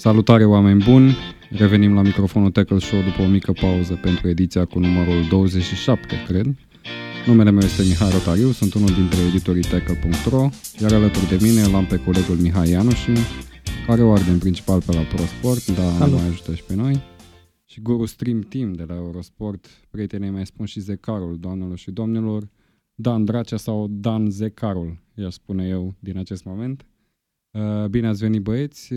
Salutare oameni buni! Revenim la microfonul Tackle Show după o mică pauză pentru ediția cu numărul 27, cred. Numele meu este Mihai Rotariu, sunt unul dintre editorii Tackle.ro, iar alături de mine l-am pe colegul Mihai Ianuși, care o arde în principal pe la ProSport, dar ne mai ajută și pe noi. Și guru Stream Team de la Eurosport, prietenii mai spun și Zecarul, doamnelor și domnilor, Dan Dracea sau Dan Zecarul, i-aș spune eu din acest moment. Uh, bine ați venit băieți!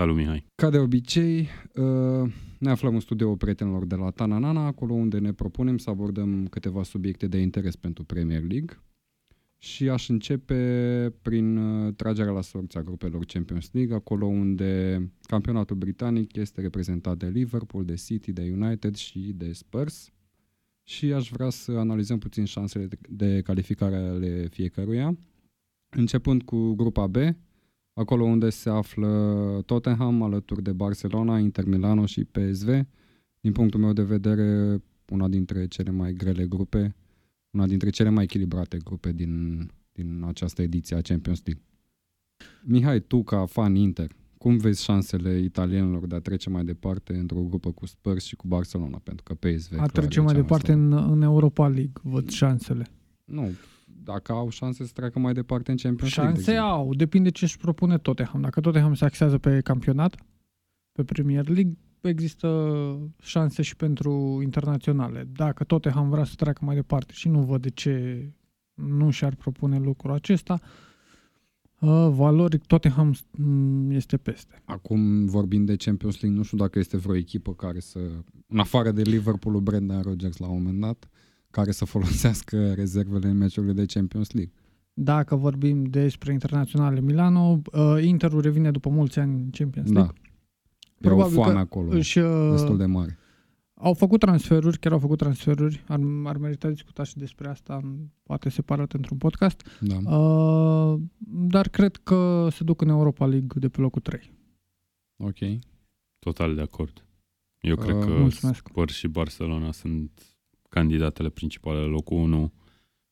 Uh, Salut, Mihai! Ca de obicei, uh, ne aflăm în studioul prietenilor de la Tananana, acolo unde ne propunem să abordăm câteva subiecte de interes pentru Premier League. Și aș începe prin tragerea la sorți a grupelor Champions League, acolo unde campionatul britanic este reprezentat de Liverpool, de City, de United și de Spurs. Și aș vrea să analizăm puțin șansele de calificare ale fiecăruia. Începând cu grupa B, acolo unde se află Tottenham alături de Barcelona, Inter Milano și PSV. Din punctul meu de vedere, una dintre cele mai grele grupe, una dintre cele mai echilibrate grupe din, din această ediție a Champions League. Mihai, tu ca fan Inter, cum vezi șansele italienilor de a trece mai departe într-o grupă cu Spurs și cu Barcelona? Pentru că PSV... A trece mai departe în, în Europa League, văd șansele. Nu, dacă au șanse să treacă mai departe în Champions League. Șanse de au, depinde ce își propune Tottenham. Dacă Tottenham se axează pe campionat, pe Premier League, există șanse și pentru internaționale. Dacă Tottenham vrea să treacă mai departe și nu văd de ce nu și-ar propune lucrul acesta, uh, valoric Tottenham mm, este peste. Acum vorbind de Champions League, nu știu dacă este vreo echipă care să, în afară de Liverpool, Brendan Rodgers la un moment dat, care să folosească rezervele în meciurile de Champions League. Dacă vorbim despre internaționale Milano, uh, Interul revine după mulți ani în Champions da. League. Da. Probabil e o foame acolo, își, uh, destul de mare. Au făcut transferuri, chiar au făcut transferuri, ar, ar merita discuta și despre asta, poate separat într-un podcast, da. uh, dar cred că se duc în Europa League de pe locul 3. Ok. Total de acord. Eu uh, cred că Spurs și Barcelona sunt candidatele principale, locul 1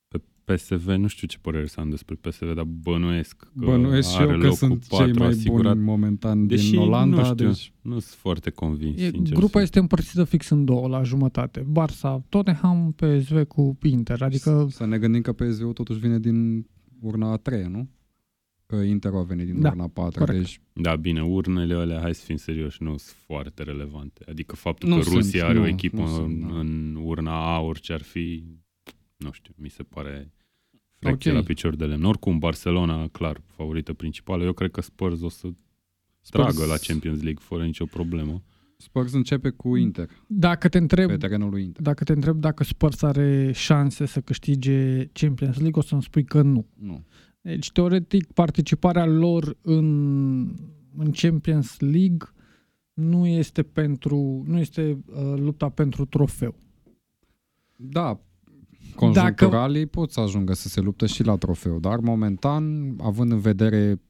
pe PSV, nu știu ce părere să am despre PSV, dar bănuiesc că bănuiesc are eu că sunt cei mai asigurat. buni momentan Deși din Olanda. Nu, știu, deci... nu sunt foarte convins, e, sincer. Grupa este împărțită fix în două la jumătate. Barça, Tottenham, PSV cu Inter. Adică... Să ne gândim că PSV totuși vine din urna a treia, nu? Că Inter a venit din da, urna 4, corect. deci... Da, bine, urnele alea, hai să fim serioși, nu sunt foarte relevante. Adică faptul nu că sunt, Rusia are nu, o echipă în, sunt, da. în urna A, orice ar fi, nu știu, mi se pare okay. la picior de lemn. Oricum, Barcelona, clar, favorită principală. Eu cred că Spurs o să Spurs... tragă la Champions League fără nicio problemă. Spurs începe cu Inter. Dacă te întreb, pe terenul lui Inter. Dacă te întreb dacă Spurs are șanse să câștige Champions League, o să-mi spui că nu. Nu. Deci, teoretic, participarea lor în, în Champions League nu este pentru nu este uh, lupta pentru trofeu. Da, conjuncturalii Dacă... pot să ajungă să se luptă și la trofeu, dar momentan, având în vedere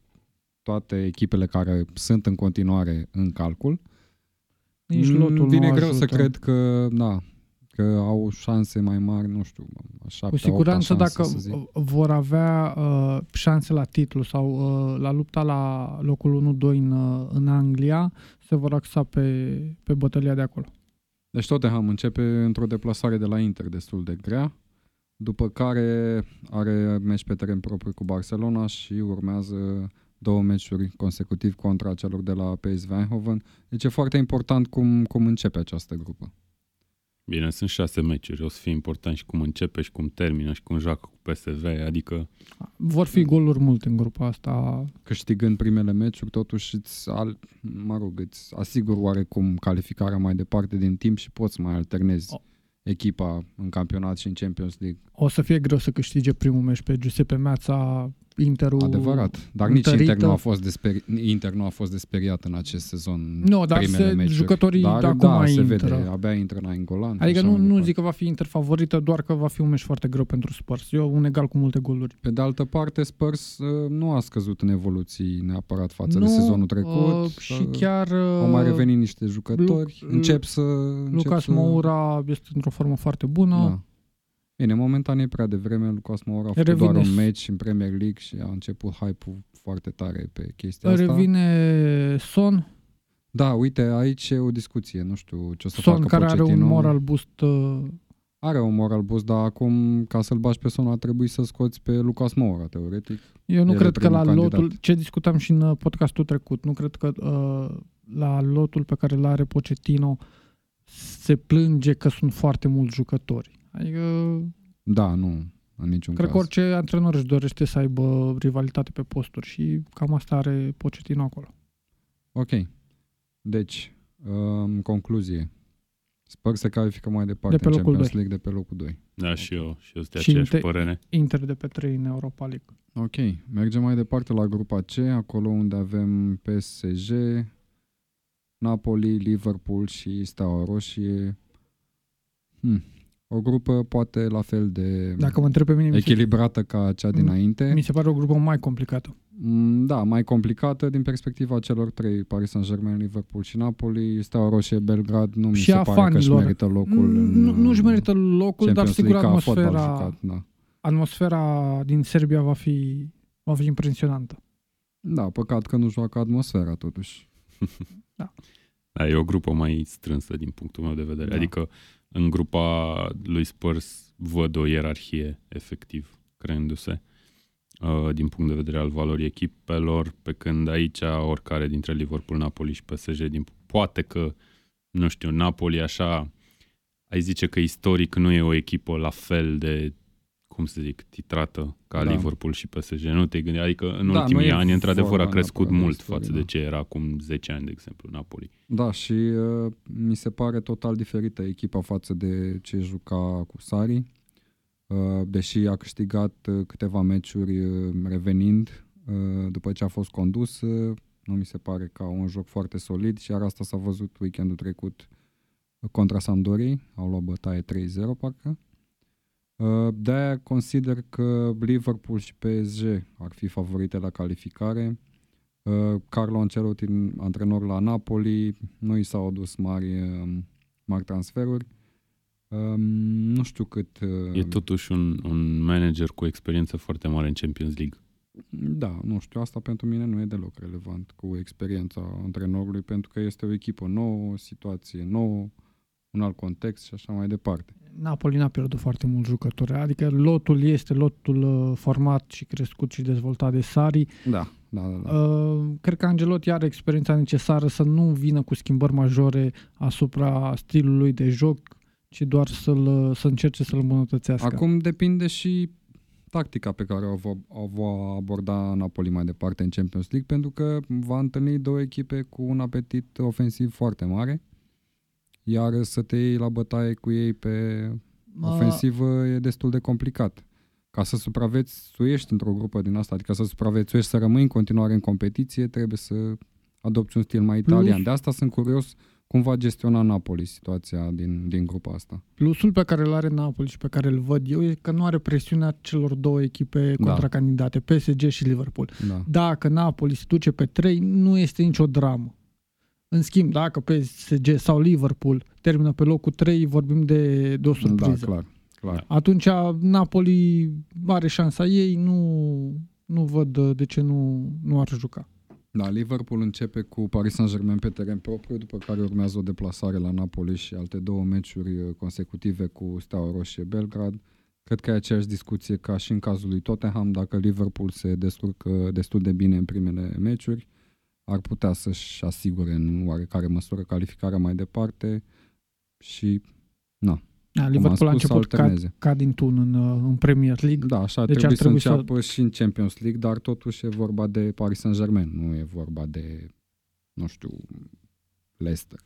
toate echipele care sunt în continuare în calcul, Nici lotul vine nu greu ajută. să cred că, da, că au șanse mai mari, nu știu, șapte, Cu siguranță șanse, dacă vor avea uh, șanse la titlu sau uh, la lupta la locul 1-2 în, uh, în Anglia, se vor axa pe, pe bătălia de acolo. Deci Tottenham începe într-o deplasare de la Inter destul de grea, după care are meci pe teren propriu cu Barcelona și urmează două meciuri consecutiv contra celor de la PSV Eindhoven. Deci e foarte important cum, cum începe această grupă. Bine, sunt șase meciuri, o să fie important și cum începe și cum termină și cum joacă cu PSV, adică... Vor fi goluri multe în grupa asta. Câștigând primele meciuri, totuși îți, al, mă rog, îți asigur oarecum calificarea mai departe din timp și poți mai alternezi oh. echipa în campionat și în Champions League. O să fie greu să câștige primul meci pe Giuseppe Meazza Interul Adevărat, dar nici Inter nu, a fost desperi- Inter nu a fost desperiat în acest sezon Nu, dar se, meciuri. jucătorii dar, de acum da, se intră. vede, abia intră în Angolan. Adică nu, nu zic că va fi Inter favorită, doar că va fi un meci foarte greu pentru Spurs. Eu un egal cu multe goluri. Pe de altă parte, Spurs uh, nu a scăzut în evoluții neapărat față nu, de sezonul trecut. Uh, și chiar... Uh, au mai revenit niște jucători. Lu- încep să... Lucas să... Moura este într-o formă foarte bună. Da. Bine, momentan e prea devreme, Lucas Moura a făcut doar un meci în Premier League și a început hype-ul foarte tare pe chestia asta. Revine Son, Da, uite, aici e o discuție, nu știu ce o să Son facă care Pochettino. are un moral boost uh, Are un moral boost, dar acum, ca să-l bagi pe Son, ar trebui să scoți pe Lucas Moura, teoretic. Eu nu El e cred că la primul lotul, candidat. ce discutam și în uh, podcastul trecut, nu cred că uh, la lotul pe care îl are Pochettino se plânge că sunt foarte mulți jucători. Adică, Da, nu, în niciun cred caz. că orice antrenor își dorește să aibă rivalitate pe posturi și cam asta are Pochettino acolo. Ok. Deci, în concluzie, sper să califică mai departe De pe în locul Champions doi. League de pe locul 2. Da, și eu, și eu sunt de Și aceeași inte- părere. Inter de pe 3 în Europa League. Ok, mergem mai departe la grupa C, acolo unde avem PSG, Napoli, Liverpool și Steaua Roșie. Hmm. O grupă poate la fel de Dacă mă întreb pe mine, mi se, echilibrată ca cea dinainte. mi se pare o grupă mai complicată. Mm, Da, mai complicată din perspectiva celor trei, Paris Saint-Germain, Liverpool și Napoli. Steaua Roșie, Belgrad, nu mi Și se a pare că își fanilor. merită locul în Nu, nu-și merită locul, dar Champions sigur League ca fotbal atmosfera, jucat, da. atmosfera din Serbia va fi, va fi impresionantă. Da, păcat că nu joacă atmosfera totuși. Da, e o grupă mai strânsă din punctul meu de vedere. Da. Adică în grupa lui Spurs văd o ierarhie efectiv creându-se uh, din punct de vedere al valorii echipelor, pe când aici oricare dintre Liverpool, Napoli și PSG, din, poate că, nu știu, Napoli așa, ai zice că istoric nu e o echipă la fel de cum să zic, titrată ca Da. Liverpool și PSG. Nu te gândi, adică în Da, nu ultimii e ani, într-adevăr, vorba a crescut neapărat de mult istorie, față da. de ce era acum 10 ani, de exemplu, Napoli. Da, și uh, mi se pare total diferită echipa față de ce juca cu Sari. Uh, deși a câștigat uh, câteva meciuri uh, revenind uh, după ce a fost condus, uh, nu mi se pare ca un joc foarte solid și iar asta s-a văzut weekendul trecut contra Sampdoriei, au luat bătaie 3-0 parcă. Uh, De-aia consider că Liverpool și PSG ar fi favorite la calificare. Uh, Carlo Ancelotti, antrenor la Napoli, nu i s-au adus mari, uh, mari transferuri. Um, nu știu cât... uh, E totuși un, un manager cu experiență foarte mare în Champions League. Da, nu știu, asta pentru mine nu e deloc relevant cu experiența antrenorului, pentru că este o echipă nouă, o situație nouă, un alt context și așa mai departe. Napoli n-a pierdut foarte mulți jucători, adică lotul este lotul uh, format și crescut și dezvoltat de Sari. Da, da, da. da. Uh, cred că Angelotti are experiența necesară să nu vină cu schimbări majore asupra stilului de joc, ci doar să-l, să încerce să-l îmbunătățească. Acum depinde și tactica pe care o va, o va aborda Napoli mai departe în Champions League, pentru că va întâlni două echipe cu un apetit ofensiv foarte mare, iar să te iei la bătaie cu ei pe Mă- ofensivă e destul de complicat. Ca să supraviețuiești într-o grupă din asta, adică să supraviețuiești, să rămâi în continuare în competiție, trebuie să adopți un stil mai Plus- italian. De asta sunt curios cum va gestiona Napoli situația din, din grupa asta. Plusul pe care îl are Napoli și pe care îl văd eu e că nu are presiunea celor două echipe Da. contracandidate, PSG și Liverpool. Da. Dacă Napoli se duce pe 3, nu este nicio dramă. În schimb, dacă PSG sau Liverpool termină pe locul 3, vorbim de, de o Da, surpriză. clar. clar. Atunci Napoli are șansa ei, nu, nu văd uh, de ce nu, nu ar juca. Da, Liverpool începe cu Paris Saint-Germain pe teren propriu, după care urmează o deplasare la Napoli și alte două meciuri uh, consecutive cu Steaua Roșie Belgrad. Cred că e aceeași discuție ca și în cazul lui Tottenham, dacă Liverpool se descurcă destul de bine în primele meciuri, ar putea să-și asigure în oarecare măsură calificarea mai departe și Da, am Liverpool a spus, să început ca, alterneze. ca din tun în, uh, în Premier League. da, așa Deci deci ar trebuie, trebui să să- înceapă și în Champions League, dar totuși e vorba de Paris Saint-Germain, nu e vorba de, nu știu, Leicester.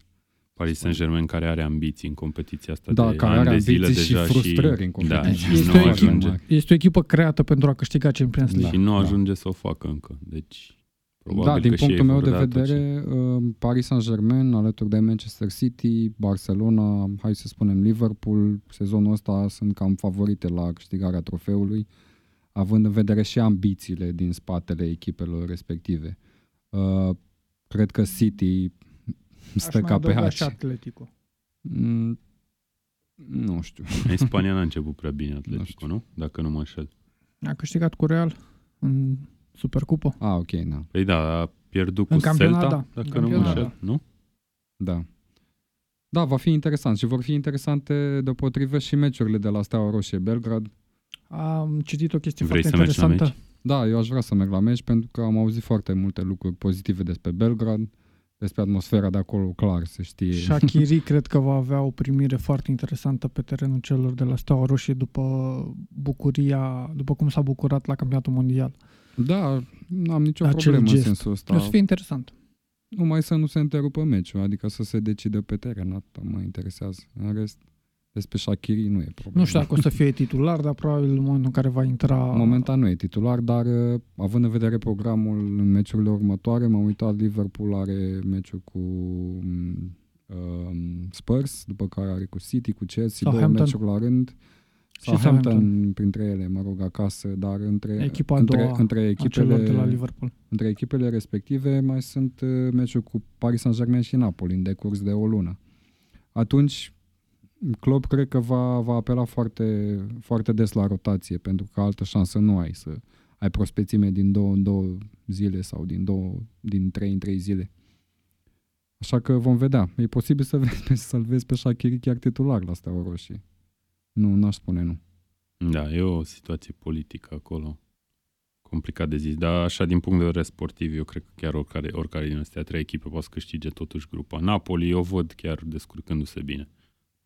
Paris Saint-Germain care are ambiții în competiția asta Da, de care ani are de zile ambiții și deja frustrări în da, competiție. și Este nu o ajunge. echipă. Este o echipă creată pentru a câștiga Champions League. Și nu Da. ajunge să o facă încă. Deci, probabil da, din că și punctul ei meu vor de da tot ce- vedere, uh, Paris Saint-Germain alături de Manchester City, Barcelona, hai să spunem Liverpool, sezonul ăsta sunt cam favorite la câștigarea trofeului, având în vedere și ambițiile din spatele echipelor respective. Uh, cred că City stă Aș ca mai pe adăuga haci. și Atletico. Mm, Nu știu. În Spania n-a început prea bine Nu Atletico, știu. nu? Dacă nu mă înșel. A câștigat cu Real în Supercupă. Ah, ok, da. Păi da, a pierdut cu În campionat, Celta, da. dacă În nu mă campionat, înșel, nu? Da. Da, va fi interesant și vor fi interesante deopotrivă și meciurile de la Steaua Roșie Belgrad. Am citit o chestie Vrei foarte să mergi la interesantă. Da, eu aș vrea să merg la meci pentru că am auzit foarte multe lucruri pozitive despre Belgrad, despre atmosfera de acolo, clar, se știe. Shakiri cred că va avea o primire foarte interesantă pe terenul celor de la Steaua Roșie după bucuria, după cum s-a bucurat la campionatul mondial. Da, nu am nicio Acel problemă gest. în sensul ăsta. O să fie interesant. Numai să nu se întrerupă meciul, adică să se decidă pe teren, atâta mă interesează. În rest, despre Shakiri nu e problemă. Nu știu dacă o să fie titular, dar probabil în momentul în care va intra... Momentan nu e titular, dar uh, având în vedere programul în meciurile următoare, m-am uitat, Liverpool are meciul cu um, um, Spurs, după care are cu City, cu Chelsea, două Southampton. meciuri la rând. Și Southampton, Southampton. printre ele, mă rog, acasă, dar între, Echipa a între, doua între, a celor de la echipele, Liverpool. între echipele respective mai sunt uh, meciuri cu Paris Saint-Germain și Napoli în decurs de o lună. Atunci, Klopp cred că va, va apela foarte, foarte des la rotație, pentru că altă șansă nu ai să ai prospețime din două în două zile sau din, două, din trei în trei zile. Așa că vom vedea. E posibil să vezi, pe- să-l vezi pe Shaqiri chiar titular la Steaua Roșie. Nu, n-aș spune nu. Da, e o situație politică acolo. Complicat de zis, dar așa din punct de vedere sportiv, eu cred că chiar oricare, oricare din astea trei echipe poate să câștige totuși grupa. Napoli, eu văd chiar descurcându-se bine.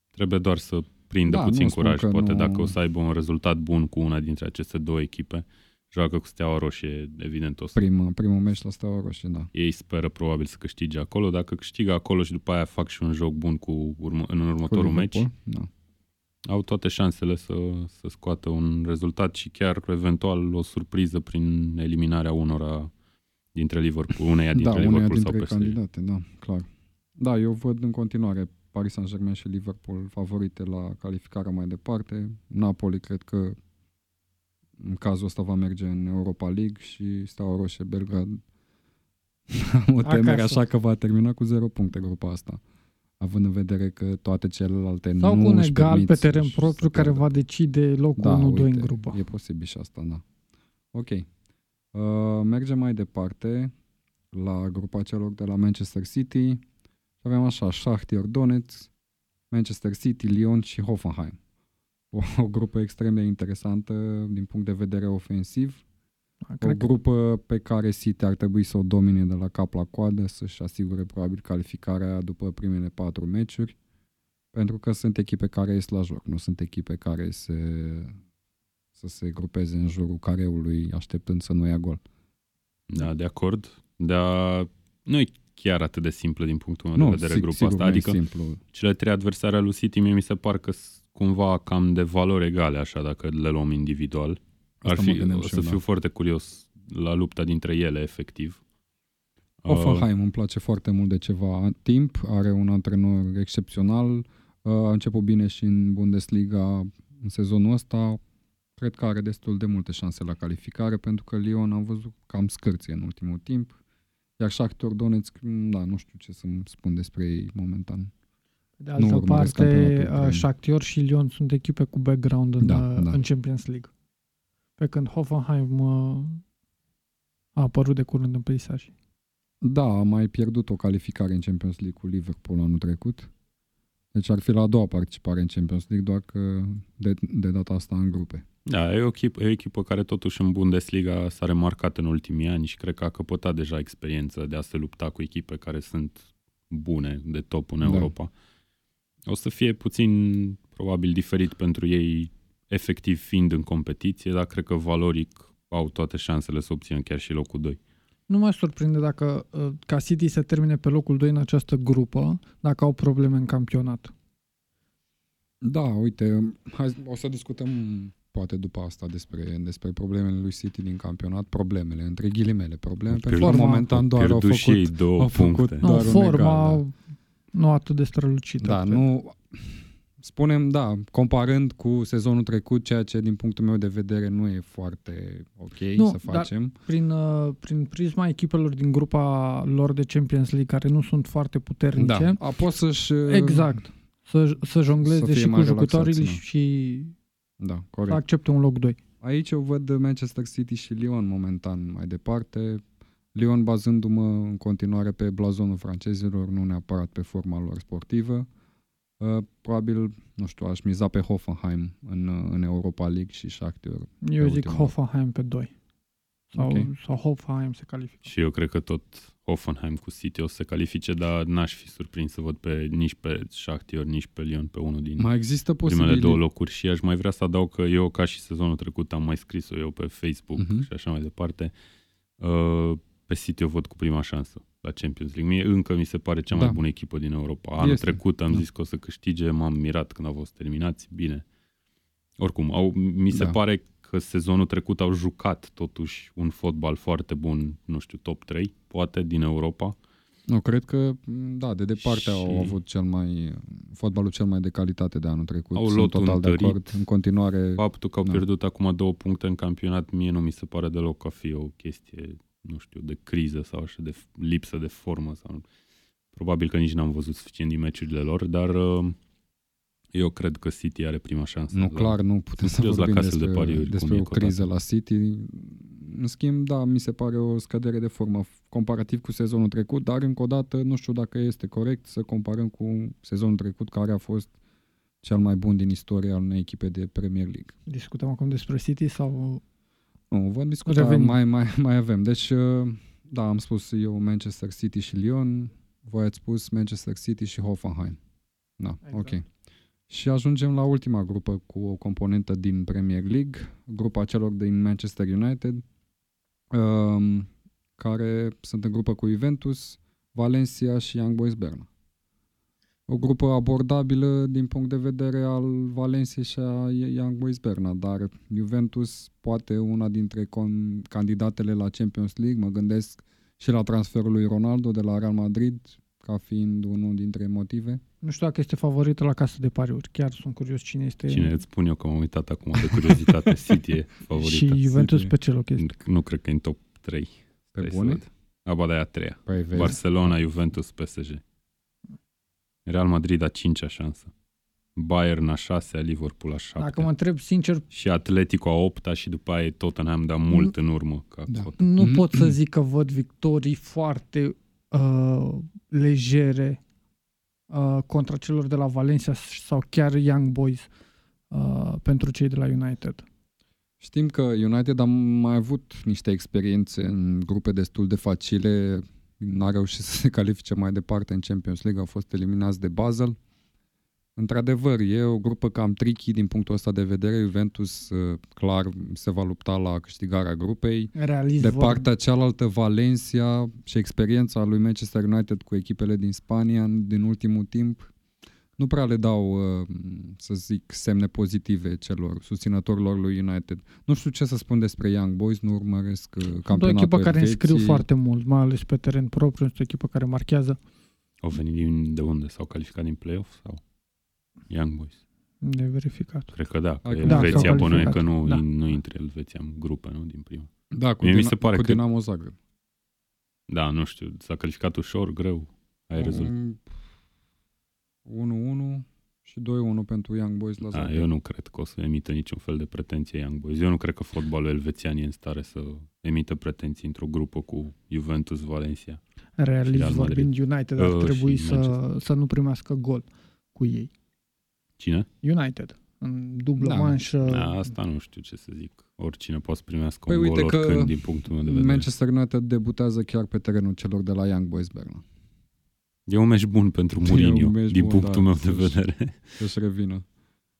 Trebuie doar să prindă Da, puțin nu spun curaj, că poate nu- dacă o să aibă un rezultat bun cu una dintre aceste două echipe. Joacă cu Steaua Roșie, evident o să Primul, primul meci la Steaua Roșie, da. ei speră probabil să câștige acolo. Dacă câștigă acolo și după aia fac și un joc bun cu urmă, în Cu următorul meci, Liverpool, Da. Au toate șansele să, să scoată un rezultat și chiar eventual o surpriză prin eliminarea unora dintre Liverpool, uneia dintre da, uneia Liverpool dintre sau PSG. candidate, da, clar. Da, eu văd în continuare Paris Saint-Germain și Liverpool favorite la calificarea mai departe. Napoli cred că în cazul ăsta va merge în Europa League și Steaua Roșie Belgrad am o temere Acasă. așa că va termina cu 0 puncte grupa asta. Având în vedere că toate celelalte Sau nu cu un își egal permit pe teren să-și- propriu să care pierdă. va decide locul Da, 1-2 în uite, grupă. E posibil și asta, da. Ok. Uh, mergem mai departe la grupa celor de la Manchester City. Avem așa, Shakhtar Donetsk, Manchester City, Lyon și Hoffenheim. O, o grupă extrem de interesantă din punct de vedere ofensiv. Da, O Cred că grupă pe care City ar trebui să o domine de la cap la coadă, să-și asigure probabil calificarea după primele patru meciuri, pentru că sunt echipe care ies la joc, nu sunt echipe care se, să se grupeze în jurul careului așteptând să nu ia gol. Da, de acord. Dar nu e chiar atât de simplă din punctul meu nu, de vedere sig- grupa sigur asta. nu e Adică simplu. cele trei adversare ale lui City mie mi se par că sunt cumva cam de valori egale, așa, dacă le luăm individual. Ar Asta mă fi, gândeam o și să eu, fiu da. foarte curios la lupta dintre ele, efectiv. Uh, Hoffenheim îmi place foarte mult de ceva timp, are un antrenor excepțional, uh, a început bine și în Bundesliga în sezonul ăsta, cred că are destul de multe șanse la calificare, pentru că Lyon am văzut cam scârție în ultimul timp, iar Shakhtar Donetsk, m, da, nu știu ce să spun despre ei momentan. de nu altă urmăresc parte, campionatul uh, ucrain. Shakhtar și Lyon sunt echipe cu background în, Da, uh, da. în Champions League. Pe când Hoffenheim uh, a apărut de curând în peisaj. Da, a mai pierdut o calificare în Champions League cu Liverpool anul trecut, deci ar fi la a doua participare în Champions League, doar că de, de data asta în grupe. Da, e o, echipă, e o echipă care totuși în Bundesliga s-a remarcat în ultimii ani și cred că a căpătat deja experiență de a se lupta cu echipe care sunt bune, de top în Da. Europa. O să fie puțin, probabil, diferit pentru ei, efectiv fiind în competiție, dar cred că valoric au toate șansele să obțină chiar și locul 2. Nu mă surprinde dacă uh, ca City să termine pe locul 2 în această grupă, dacă au probleme în campionat. Da, uite, hai, o să discutăm poate după asta despre, despre problemele lui City din campionat, problemele, între ghilimele, probleme, Au pentru că pierdut- momentan doar au Pierdut și ei făcut, două au făcut- puncte. Doar Nu, un forma egal, nu atât de strălucită. da, cred. nu, spunem, da, comparând cu sezonul trecut, ceea ce din punctul meu de vedere nu e foarte ok Nu, să dar- facem. Prin, uh, prin prisma echipelor din grupa lor de Champions League, care nu sunt foarte puternice, Da, a pot să-și... exact, să, să jongleze Să fie și mai cu jucătorii relaxați, da. și Da, să corect. accepte un loc 2. Aici eu văd Manchester City și Lyon momentan mai departe. Lyon bazându-mă în continuare pe blazonul francezilor, nu neapărat pe forma lor sportivă. Uh, probabil, nu știu, aș miza pe Hoffenheim în, uh, în Europa League și Shakhtar. Eu zic Hoffenheim pe 2. Sau, okay. sau Hoffenheim se califică. Și eu cred că tot Hoffenheim cu City o să se califice, dar n-aș fi surprins să văd pe, nici pe Shakhtar, nici pe Lyon pe unul din mai există primele două locuri și aș mai vrea să adaug că eu, ca și sezonul trecut, am mai scris-o eu pe Facebook uh-huh. și așa mai departe. Uh, pe City o văd cu prima șansă la Champions League. Mie încă mi se pare cea mai da. bună echipă din Europa. Anul este. trecut am da. zis că o să câștige, m-am mirat când au fost terminați. Bine. Oricum, au, mi se da. pare că sezonul trecut au jucat totuși un fotbal foarte bun, nu știu, top 3, poate, din Europa. Nu, cred că, da, de departe și... au avut cel mai, fotbalul cel mai de calitate de anul trecut. Au Sunt total de acord. În continuare... Faptul că au da. pierdut acum două puncte în campionat, mie nu mi se pare deloc a fi o chestie, nu știu, de criză sau așa, de lipsă de formă. sau Probabil că nici n-am văzut suficient din meciurile lor, dar uh, eu cred că City are prima șansă. Nu, la, clar, nu putem să vorbim la despre, de pariuri, despre o criză la City. În schimb, da, mi se pare o scădere de formă comparativ cu sezonul trecut, dar încă o dată nu știu dacă este corect să comparăm cu sezonul trecut care a fost cel mai bun din istoria unei echipe de Premier League. Discutăm acum despre City sau... Nu, vă discuta, mai, mai, mai avem. Deci, uh, da, am spus eu Manchester City și Lyon, voi ați spus Manchester City și Hoffenheim. Da, exact. ok. Și ajungem la ultima grupă cu o componentă din Premier League, grupa celor din Manchester United, um, care sunt în grupă cu Juventus, Valencia și Young Boys Berna. O grupă abordabilă din punct de vedere al Valencia și a Young Boys Berna, dar Juventus poate una dintre con- candidatele la Champions League, mă gândesc și la transferul lui Ronaldo de la Real Madrid, ca fiind unul dintre motive. Nu știu dacă este favorită la casă de pariuri. Chiar sunt curios cine este. Cine îți spun eu că m-am uitat acum de curiozitate. City e favorită. Și Juventus City. pe ce loc este? Nu cred că e în top 3. Pe bune? Aba de a treia. Păi Barcelona, Juventus, PSG. Real Madrid a cincea șansă. Bayern a șasea, Liverpool a șaptea. Dacă mă întreb sincer... Și Atletico a opta și după aia Tottenham, dar mult în urmă. Ca da. Nu pot să zic că văd victorii foarte uh, legere uh, contra celor de la Valencia sau chiar Young Boys uh, pentru cei de la United. Știm că United a mai avut niște experiențe în grupe destul de facile, n-a reușit să se califice mai departe în Champions League, au fost eliminați de Basel. Într-adevăr, e o grupă cam tricky din punctul ăsta de vedere. Juventus uh, clar se va lupta la câștigarea grupei. Realist de partea cealaltă, Valencia și experiența lui Manchester United cu echipele din Spania din ultimul timp nu prea le dau, uh, să zic, semne pozitive celor susținătorilor lui United. Nu știu ce să spun despre Young Boys, nu urmăresc uh, campionatul O echipă care înscriu foarte mult, mai ales pe teren propriu, este o echipă care marchează. Au venit din de unde? S-au calificat din play-off? Sau? Young Boys. De verificat. Cred că da, că da, Elveția bănuie că nu, da. nu intre Elveția în grupă, nu, din prima. Da, cu, Mie din, mi se pare cu că... Dinamo Zagreb. Da, nu știu, s-a calificat ușor, greu. Ai um, rezultat. 1-1 și 2-1 pentru Young Boys la Zagreb. Da, eu nu cred că o să emită niciun fel de pretenție Young Boys. Eu nu cred că fotbalul elvețian e în stare să emită pretenții într-o grupă cu Juventus, Valencia. Realist vorbind, United ar uh, trebui să, să nu primească gol cu ei. Cine? United. În dublă da. manșă. Da, asta nu știu ce să zic. Oricine poate să primească păi un uite gol oricând, din punctul meu de vedere. Manchester United debutează chiar pe terenul celor de la Young Boys Berna. E un meci bun pentru Mourinho, din bun, punctul da, meu de vedere. Să-și revină.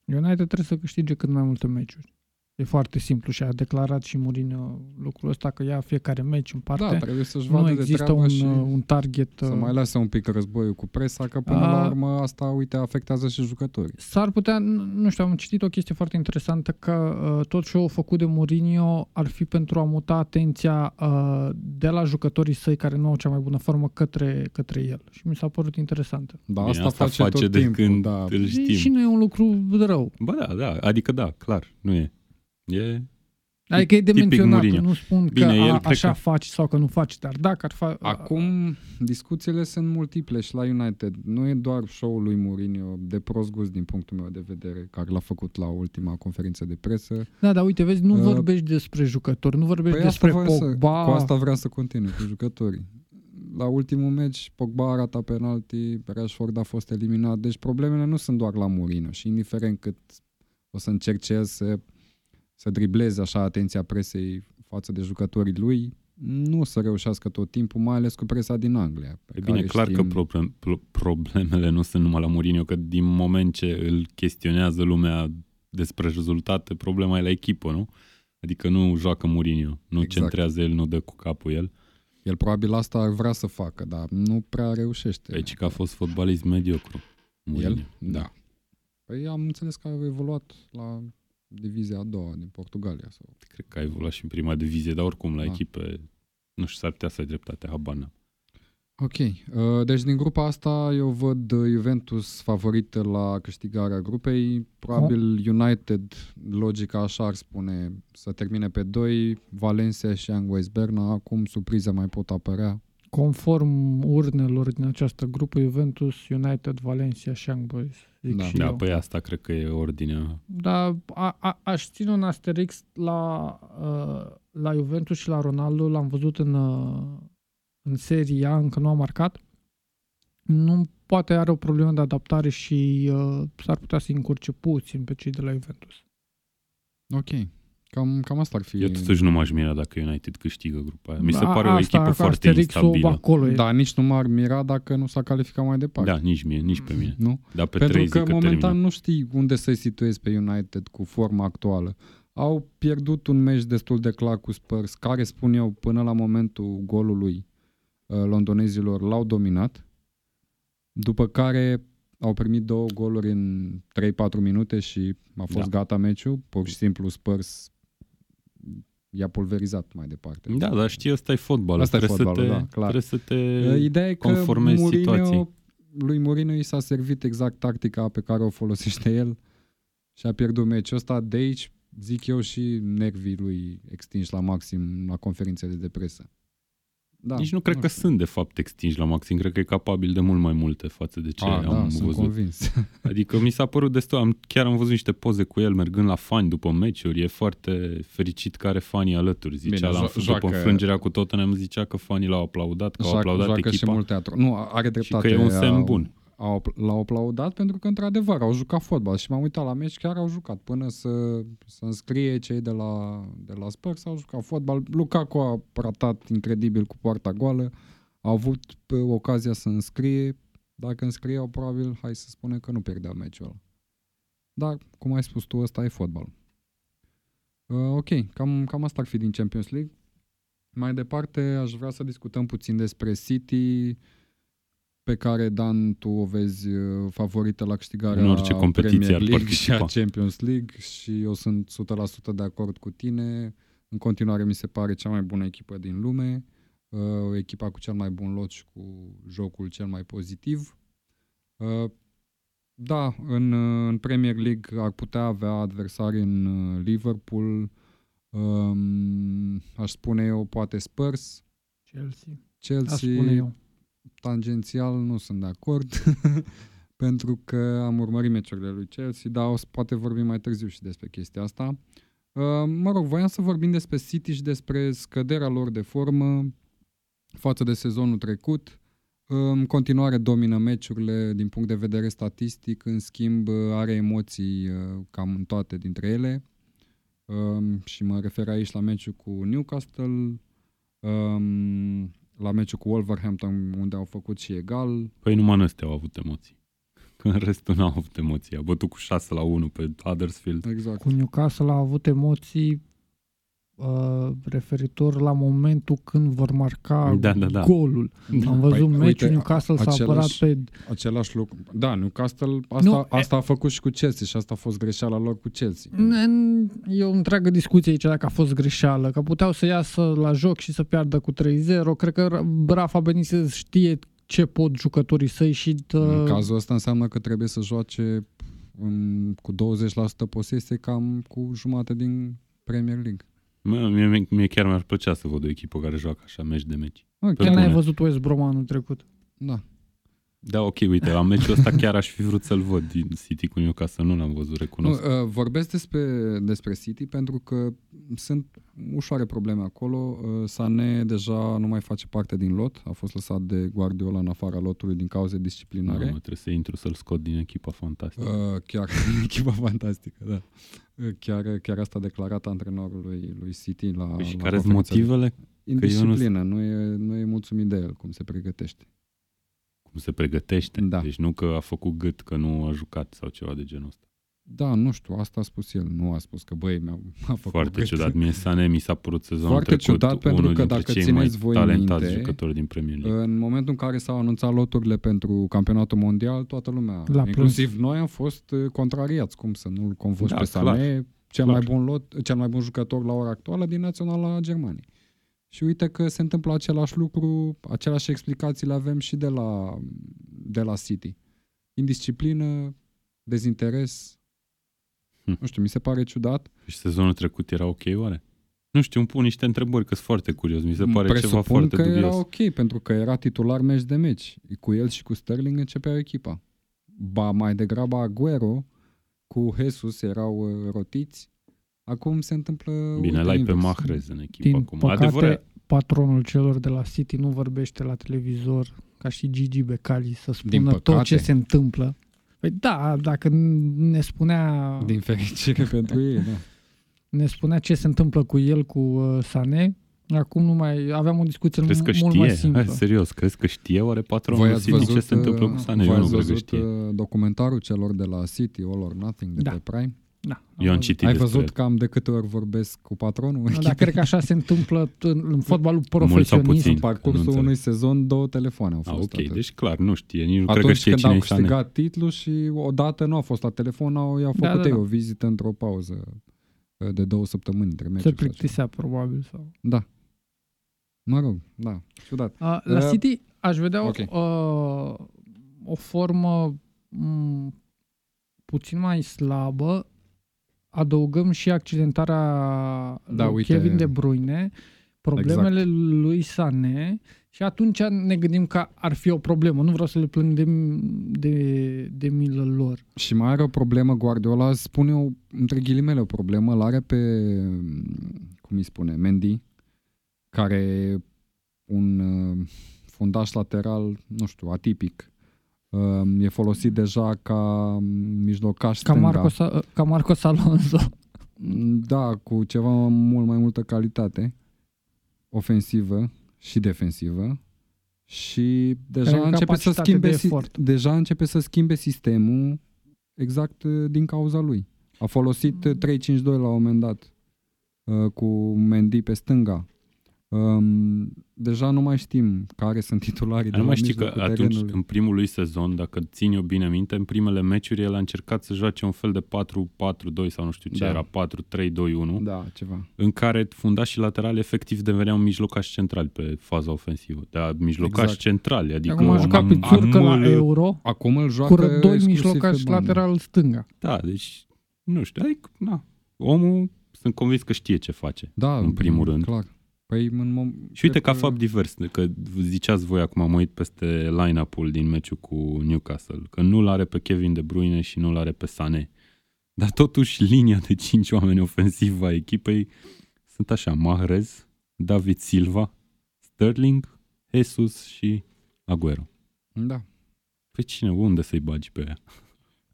United trebuie să câștige cât mai multe meciuri. E foarte simplu și a declarat și Mourinho lucrul ăsta că ia fiecare meci în parte. Da, trebuie să-și vadă nu există un, și un target. Să mai uh, lasă un pic războiul cu presa, că până a, la urmă asta, uite, afectează și jucătorii. S-ar putea, nu știu, am citit o chestie foarte interesantă că uh, tot ce-au făcut de Mourinho ar fi pentru a muta atenția uh, de la jucătorii săi care nu au cea mai bună formă către, către el. Și mi s-a părut interesantă. Da, Bine, asta, asta face, face tot de timpul, când da. îl știm. Și nu e un lucru rău. Ba da, da, adică da, clar, nu e. E Adică e de menționat, nu spun Bine, că el a, așa că... faci sau că nu faci, dar dacă ar fa... Acum discuțiile sunt multiple și la United. Nu e doar show-ul lui Mourinho de prost gust din punctul meu de vedere, care l-a făcut la ultima conferință de presă. Da, dar uite, vezi, nu uh, vorbești despre jucători, nu vorbești păi despre Pogba. Să, cu asta vreau să continui, cu jucătorii. La ultimul meci, Pogba arată penalti, Rashford a fost eliminat, deci problemele nu sunt doar la Mourinho și indiferent cât o să încerce să să dribleze așa atenția presei față de jucătorii lui, nu o să reușească tot timpul, mai ales cu presa din Anglia. Pe e bine, clar știm... că problem, problemele nu sunt numai la Mourinho, că din moment ce îl chestionează lumea despre rezultate, problema e la echipă, nu? Adică nu joacă Mourinho, nu exact. centrează el, nu dă cu capul el. El probabil asta ar vrea să facă, dar nu prea reușește. Aici că a fost fotbalist mediocru. Mourinho. El? Da. Păi am înțeles că a evoluat la divizia a doua din Portugalia. Sau... Cred că a evoluat și în prima divizie, dar oricum la da. echipe, nu știu, s-ar putea să ai dreptate, habar Ok, uh, deci din grupa asta eu văd Juventus favorită la câștigarea grupei, probabil United, logica așa ar spune, să termine pe 2, Valencia și Young West Berna, acum surprize mai pot apărea. Conform urnelor din această grupă, Juventus, United, Valencia și Young Boys. Zic da, și da eu. păi asta cred că e ordinea. Da, a, a, aș ține un asterix la, uh, la Juventus și la Ronaldo, l-am văzut în, uh, în seria, încă nu a marcat. Nu poate are o problemă de adaptare și uh, s-ar putea să încurce puțin pe cei de la Juventus. Ok. Cam, cam asta ar fi. Eu totuși nu m-aș mira dacă United câștigă grupa aia. Mi se da, pare o echipă foarte instabilă. Acolo da, nici nu m-ar mira dacă nu s-a calificat mai departe. Da, nici mie, nici pe mine. Nu? Da, pe Pentru trei că, că momentan termină. nu știi unde să-i situezi pe United cu forma actuală. Au pierdut un meci destul de clar cu Spurs, care, spun eu, până la momentul golului uh, londonezilor l-au dominat, după care au primit două goluri în 3-4 minute și a fost da. gata meciul. Pur și simplu Spurs i-a pulverizat mai departe. Da, dar știi, ăsta e fotbal. Asta trebuie e fotbalul, să te, da, clar. Trebuie să te Ideea e că Mourinho, situației. lui Mourinho i s-a servit exact tactica pe care o folosește el și a pierdut meciul ăsta. De aici, zic eu, și nervii lui extinși la maxim la conferințele de presă. Da, Nici nu cred nu că sunt, de fapt, extinși la maxim. Cred că e capabil de mult mai multe față de ce A, am da, văzut. Sunt convins. Adică mi s-a părut destul. Am, chiar am văzut niște poze cu el mergând la fani după meciuri. E foarte fericit că are fanii alături. Zicea, Bine, la, jo- joacă, după înfrângerea cu Tottenham, zicea că fanii l-au aplaudat, că joacă, au aplaudat joacă echipa. și mult teatru. Nu, are dreptate. Și că e un semn bun au, l-au aplaudat pentru că, într-adevăr, au jucat fotbal și m-am uitat la meci, chiar au jucat. Până să, să înscrie cei de la, de la Spurs, au jucat fotbal. Lukaku a ratat incredibil cu poarta goală, au avut pe ocazia să înscrie. Dacă înscrieau, probabil, hai să spunem că nu pierdea meciul ăla. Dar, cum ai spus tu, ăsta e fotbal. Uh, ok, cam, cam asta ar fi din Champions League. Mai departe, aș vrea să discutăm puțin despre City, pe care, Dan, tu o vezi uh, favorită la câștigarea în orice competiție Premier League și a Champions League și eu sunt 100% de acord cu tine. În continuare mi se pare cea mai bună echipă din lume, uh, echipa cu cel mai bun lot și cu jocul cel mai pozitiv. Uh, da, în, în Premier League ar putea avea adversari în Liverpool, um, aș spune eu, poate Spurs. Chelsea. Chelsea. Aș spune eu tangențial nu sunt de acord, pentru că am urmărit meciurile lui Chelsea, dar o să poate vorbim mai târziu și despre chestia asta. Uh, mă rog, voiam să vorbim despre City și despre scăderea lor de formă față de sezonul trecut. În continuare domină meciurile din punct de vedere statistic, în schimb are emoții uh, cam în toate dintre ele. Um, și mă refer aici la meciul cu Newcastle, um, la meciul cu Wolverhampton, unde au făcut și egal. Păi numai în au avut emoții. Că în restul n-au avut emoții. A bătut cu 6 la 1 pe Huddersfield. Exact. Cu Newcastle a avut emoții uh, referitor la momentul când vor marca da, da, da. golul. Da. Am văzut păi, meciul, Newcastle s-a apărat pe... Același lucru. Da, Newcastle, asta, nu, asta a făcut și cu Chelsea și asta a fost greșeala lor cu Chelsea. E o întreagă discuție aici dacă a fost greșeală, că puteau să iasă la joc și să piardă cu 3-0. Cred că Rafa Benitez știe ce pot jucătorii săi și... Tă... În cazul ăsta înseamnă că trebuie să joace în, cu 20% posesie cam cu jumate din Premier League. Mie, mie chiar mi-ar plăcea să văd o echipă care joacă așa meci de meci. Chiar n-ai văzut West Brom anul trecut? Da. Da, ok, uite, la meciul ăsta chiar aș fi vrut să-l văd din City cu Newcastle, nu l-am văzut, recunosc. Nu, uh, vorbesc despre, despre City pentru că sunt ușoare probleme acolo. Uh, Sané deja nu mai face parte din lot, a fost lăsat de Guardiola în afara lotului din cauze disciplinare. Nu, trebuie să intru să-l scot din echipa fantastică. Uh, chiar din echipa fantastică, da. Uh, chiar, chiar asta a declarat antrenorul lui, lui City la păi și la care sunt motivele? Indisciplină, nu... nu, e, nu e mulțumit de el, cum se pregătește cum se pregătește. Da. Deci nu că a făcut gât că nu a jucat sau ceva de genul ăsta. Da, nu știu, asta a spus el. Nu a spus că, băi, mi-a a făcut Foarte gât. ciudat. Mie Sané mi s-a părut sezonul Foarte trecut ciudat, pentru că dacă cei țineți voi talentați minte, jucători din Premier League. În momentul în care s-au anunțat loturile pentru campionatul mondial, toată lumea, La inclusiv plus. noi, am fost uh, contrariați. Cum să nu-l convoci Da, pe Sané, clar. cel Clar. mai, bun lot, cel mai bun jucător la ora actuală din Naționala Germaniei. Și uite că se întâmplă același lucru, aceleași explicații le avem și de la, de la City. Indisciplină, dezinteres, Hm. nu știu, mi se pare ciudat. Și sezonul trecut era ok, oare? Nu știu, îmi pun niște întrebări, că sunt foarte curios. Mi se pare ceva Presupun foarte că dubios. era ok, pentru că era titular meci de meci. Cu el și cu Sterling începea echipa. Ba mai degrabă Aguero cu Jesus erau uh, rotiți. Acum se întâmplă Bine, uite, l-ai pe invers. Mahrez în echipă Din acum. păcate, Adevărat, patronul celor de la City nu vorbește la televizor ca și Gigi Becali să Din spună tot păcate. ce se întâmplă. Păi da, dacă ne spunea, Din fericire pentru ei, da. ne spunea ce se întâmplă cu el, cu uh, Sané, acum nu mai aveam o discuție crezi că mult mai știe? simplă. Hai, serios, crezi că știe oare patronul Voi lui ați City văzut, ce se întâmplă uh, cu Sané? voi Eu nu ați cred că văzut știe. uh, documentarul celor de la City, All or Nothing, de Da. pe Prime? Da, Eu am văzut. citit Ai despre văzut el. cam de câte ori vorbesc cu patronul? Nu, dar cred că așa se întâmplă în, în fotbalul sau profesionist. puțin. În parcursul Nu înțeleg. unui sezon, două telefoane au Ah, fost. ok, atât. deci clar, nu știe, nici nu cred că Atunci știe când cine au e Sané. câștigat titlul și odată nu a fost la telefon, au, i-au Da, făcut da, ei da. o vizită într-o pauză uh, de două săptămâni între Se meciuri. sau ceva. plictisea probabil. Sau... Da. Mă rog, da, ciudat. Uh, la Uh, City aș vedea ok. o, uh, o formă m, puțin mai slabă. Adăugăm și accidentarea Da, lui uite. Kevin De Bruyne, problemele lui Sané și atunci ne gândim că ar fi o problemă. Nu vreau să le plâng de, de, de milă lor. Și mai are o problemă, Guardiola spune o, între ghilimele o problemă, îl are pe, cum îi spune, Mendy, care e un uh, fundaș lateral, nu știu, atipic. Uh, e folosit deja ca mijlocaș Ca stânga. Marcos, ca Marcos Alonso. Da, cu ceva mult mai multă calitate ofensivă și defensivă și deja Care are începe să capacitate schimbe de si- efort. deja începe să schimbe sistemul exact uh, din cauza lui. A folosit uh, 3-5-2 la un moment dat uh, cu Mendy pe stânga. Um, deja nu mai știm care sunt titularii de Nu la mai știi că mijlocul atunci, terenului. în primul lui sezon, dacă țin eu bine minte, în primele meciuri el a încercat să joace un fel de 4-4-2 sau nu știu ce Da. era, 4-3-2-1, Da, ceva. în care fundașii laterali efectiv deveneau mijlocași centrali pe faza ofensivă. Dar mijlocași Exact. centrali, adică Acum a am- jucat am- pe țurcă la amul- Euro Acum îl joacă cu doi exclusiv mijlocași pe bandă. lateral stânga. Da, deci nu știu, adică, na, omul sunt convins că știe ce face. Da, în primul rând. Clar. Păi în mom- Și uite cred ca fapt divers, că ziceați voi acum, am uit peste line-up-ul din meciul cu Newcastle, că nu-l are pe Kevin De Bruyne și nu-l are pe Sané. Dar totuși linia de cinci oameni ofensivă a echipei sunt așa, Mahrez, David Silva, Sterling, Jesus și Aguero. Da. Pe cine, unde să-i bagi pe ea?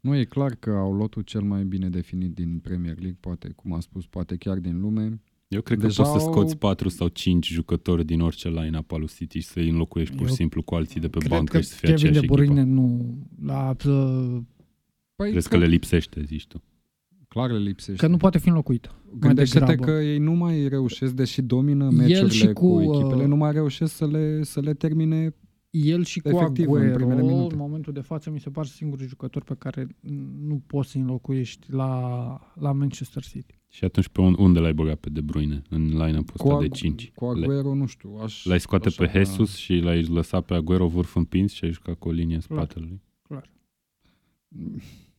Nu, e clar că au lotul cel mai bine definit din Premier League, poate, cum am spus, poate chiar din lume. Eu cred Deja că poți să au- scoți patru sau cinci jucători din orice line-up al lui City și să-i înlocuiești pur și Eu simplu cu alții de pe Cred bancă că și să fie Kevin aceeași De Bruyne echipă. nu... La, uh, Păi, Crezi că le lipsește, zici tu? clar le lipsește. că nu poate fi înlocuit. Gândește-te degrabă. că ei nu mai reușesc, deși domină El meciurile și cu, cu, echipele, uh, nu mai reușesc să le, să le termine. El și cu Efectiv, în Aguero, primele minute. în momentul de față, mi se par singurii jucători pe care nu poți să-i înlocuiești la, la Manchester City. Și atunci pe un, unde l-ai băgat pe De Bruyne? În line-up-ul Cu, ăsta de Agu- 5? cu Aguero, nu știu. Aș, L-ai scoate așa, pe Jesus și l-ai lăsat pe Aguero vârf împins și ai jucat cu o linie în Clar. spatele lui? Clar.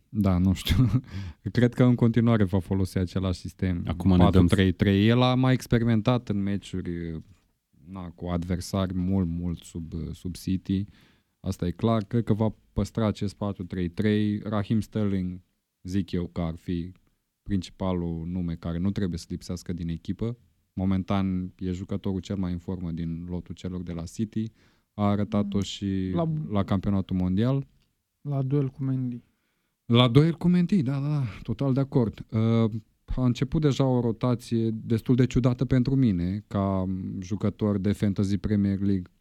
Da, nu știu. Cred că în continuare va folosi același sistem. Acum 4-3-3. El a mai experimentat în meciuri na, cu adversari mult, mult sub, sub City. Asta e clar. Cred că va păstra acest 4-3-3. Raheem Sterling, zic eu că ar fi principalul nume care nu trebuie să lipsească din echipă. Momentan e jucătorul cel mai în formă din lotul celor de la City. A arătat-o și la, la campionatul mondial. La duel cu Mendy. La duel cu Mendy, da, da, da, total de acord. Uh, a început deja o rotație destul de ciudată pentru mine, ca jucător de Fantasy Premier League.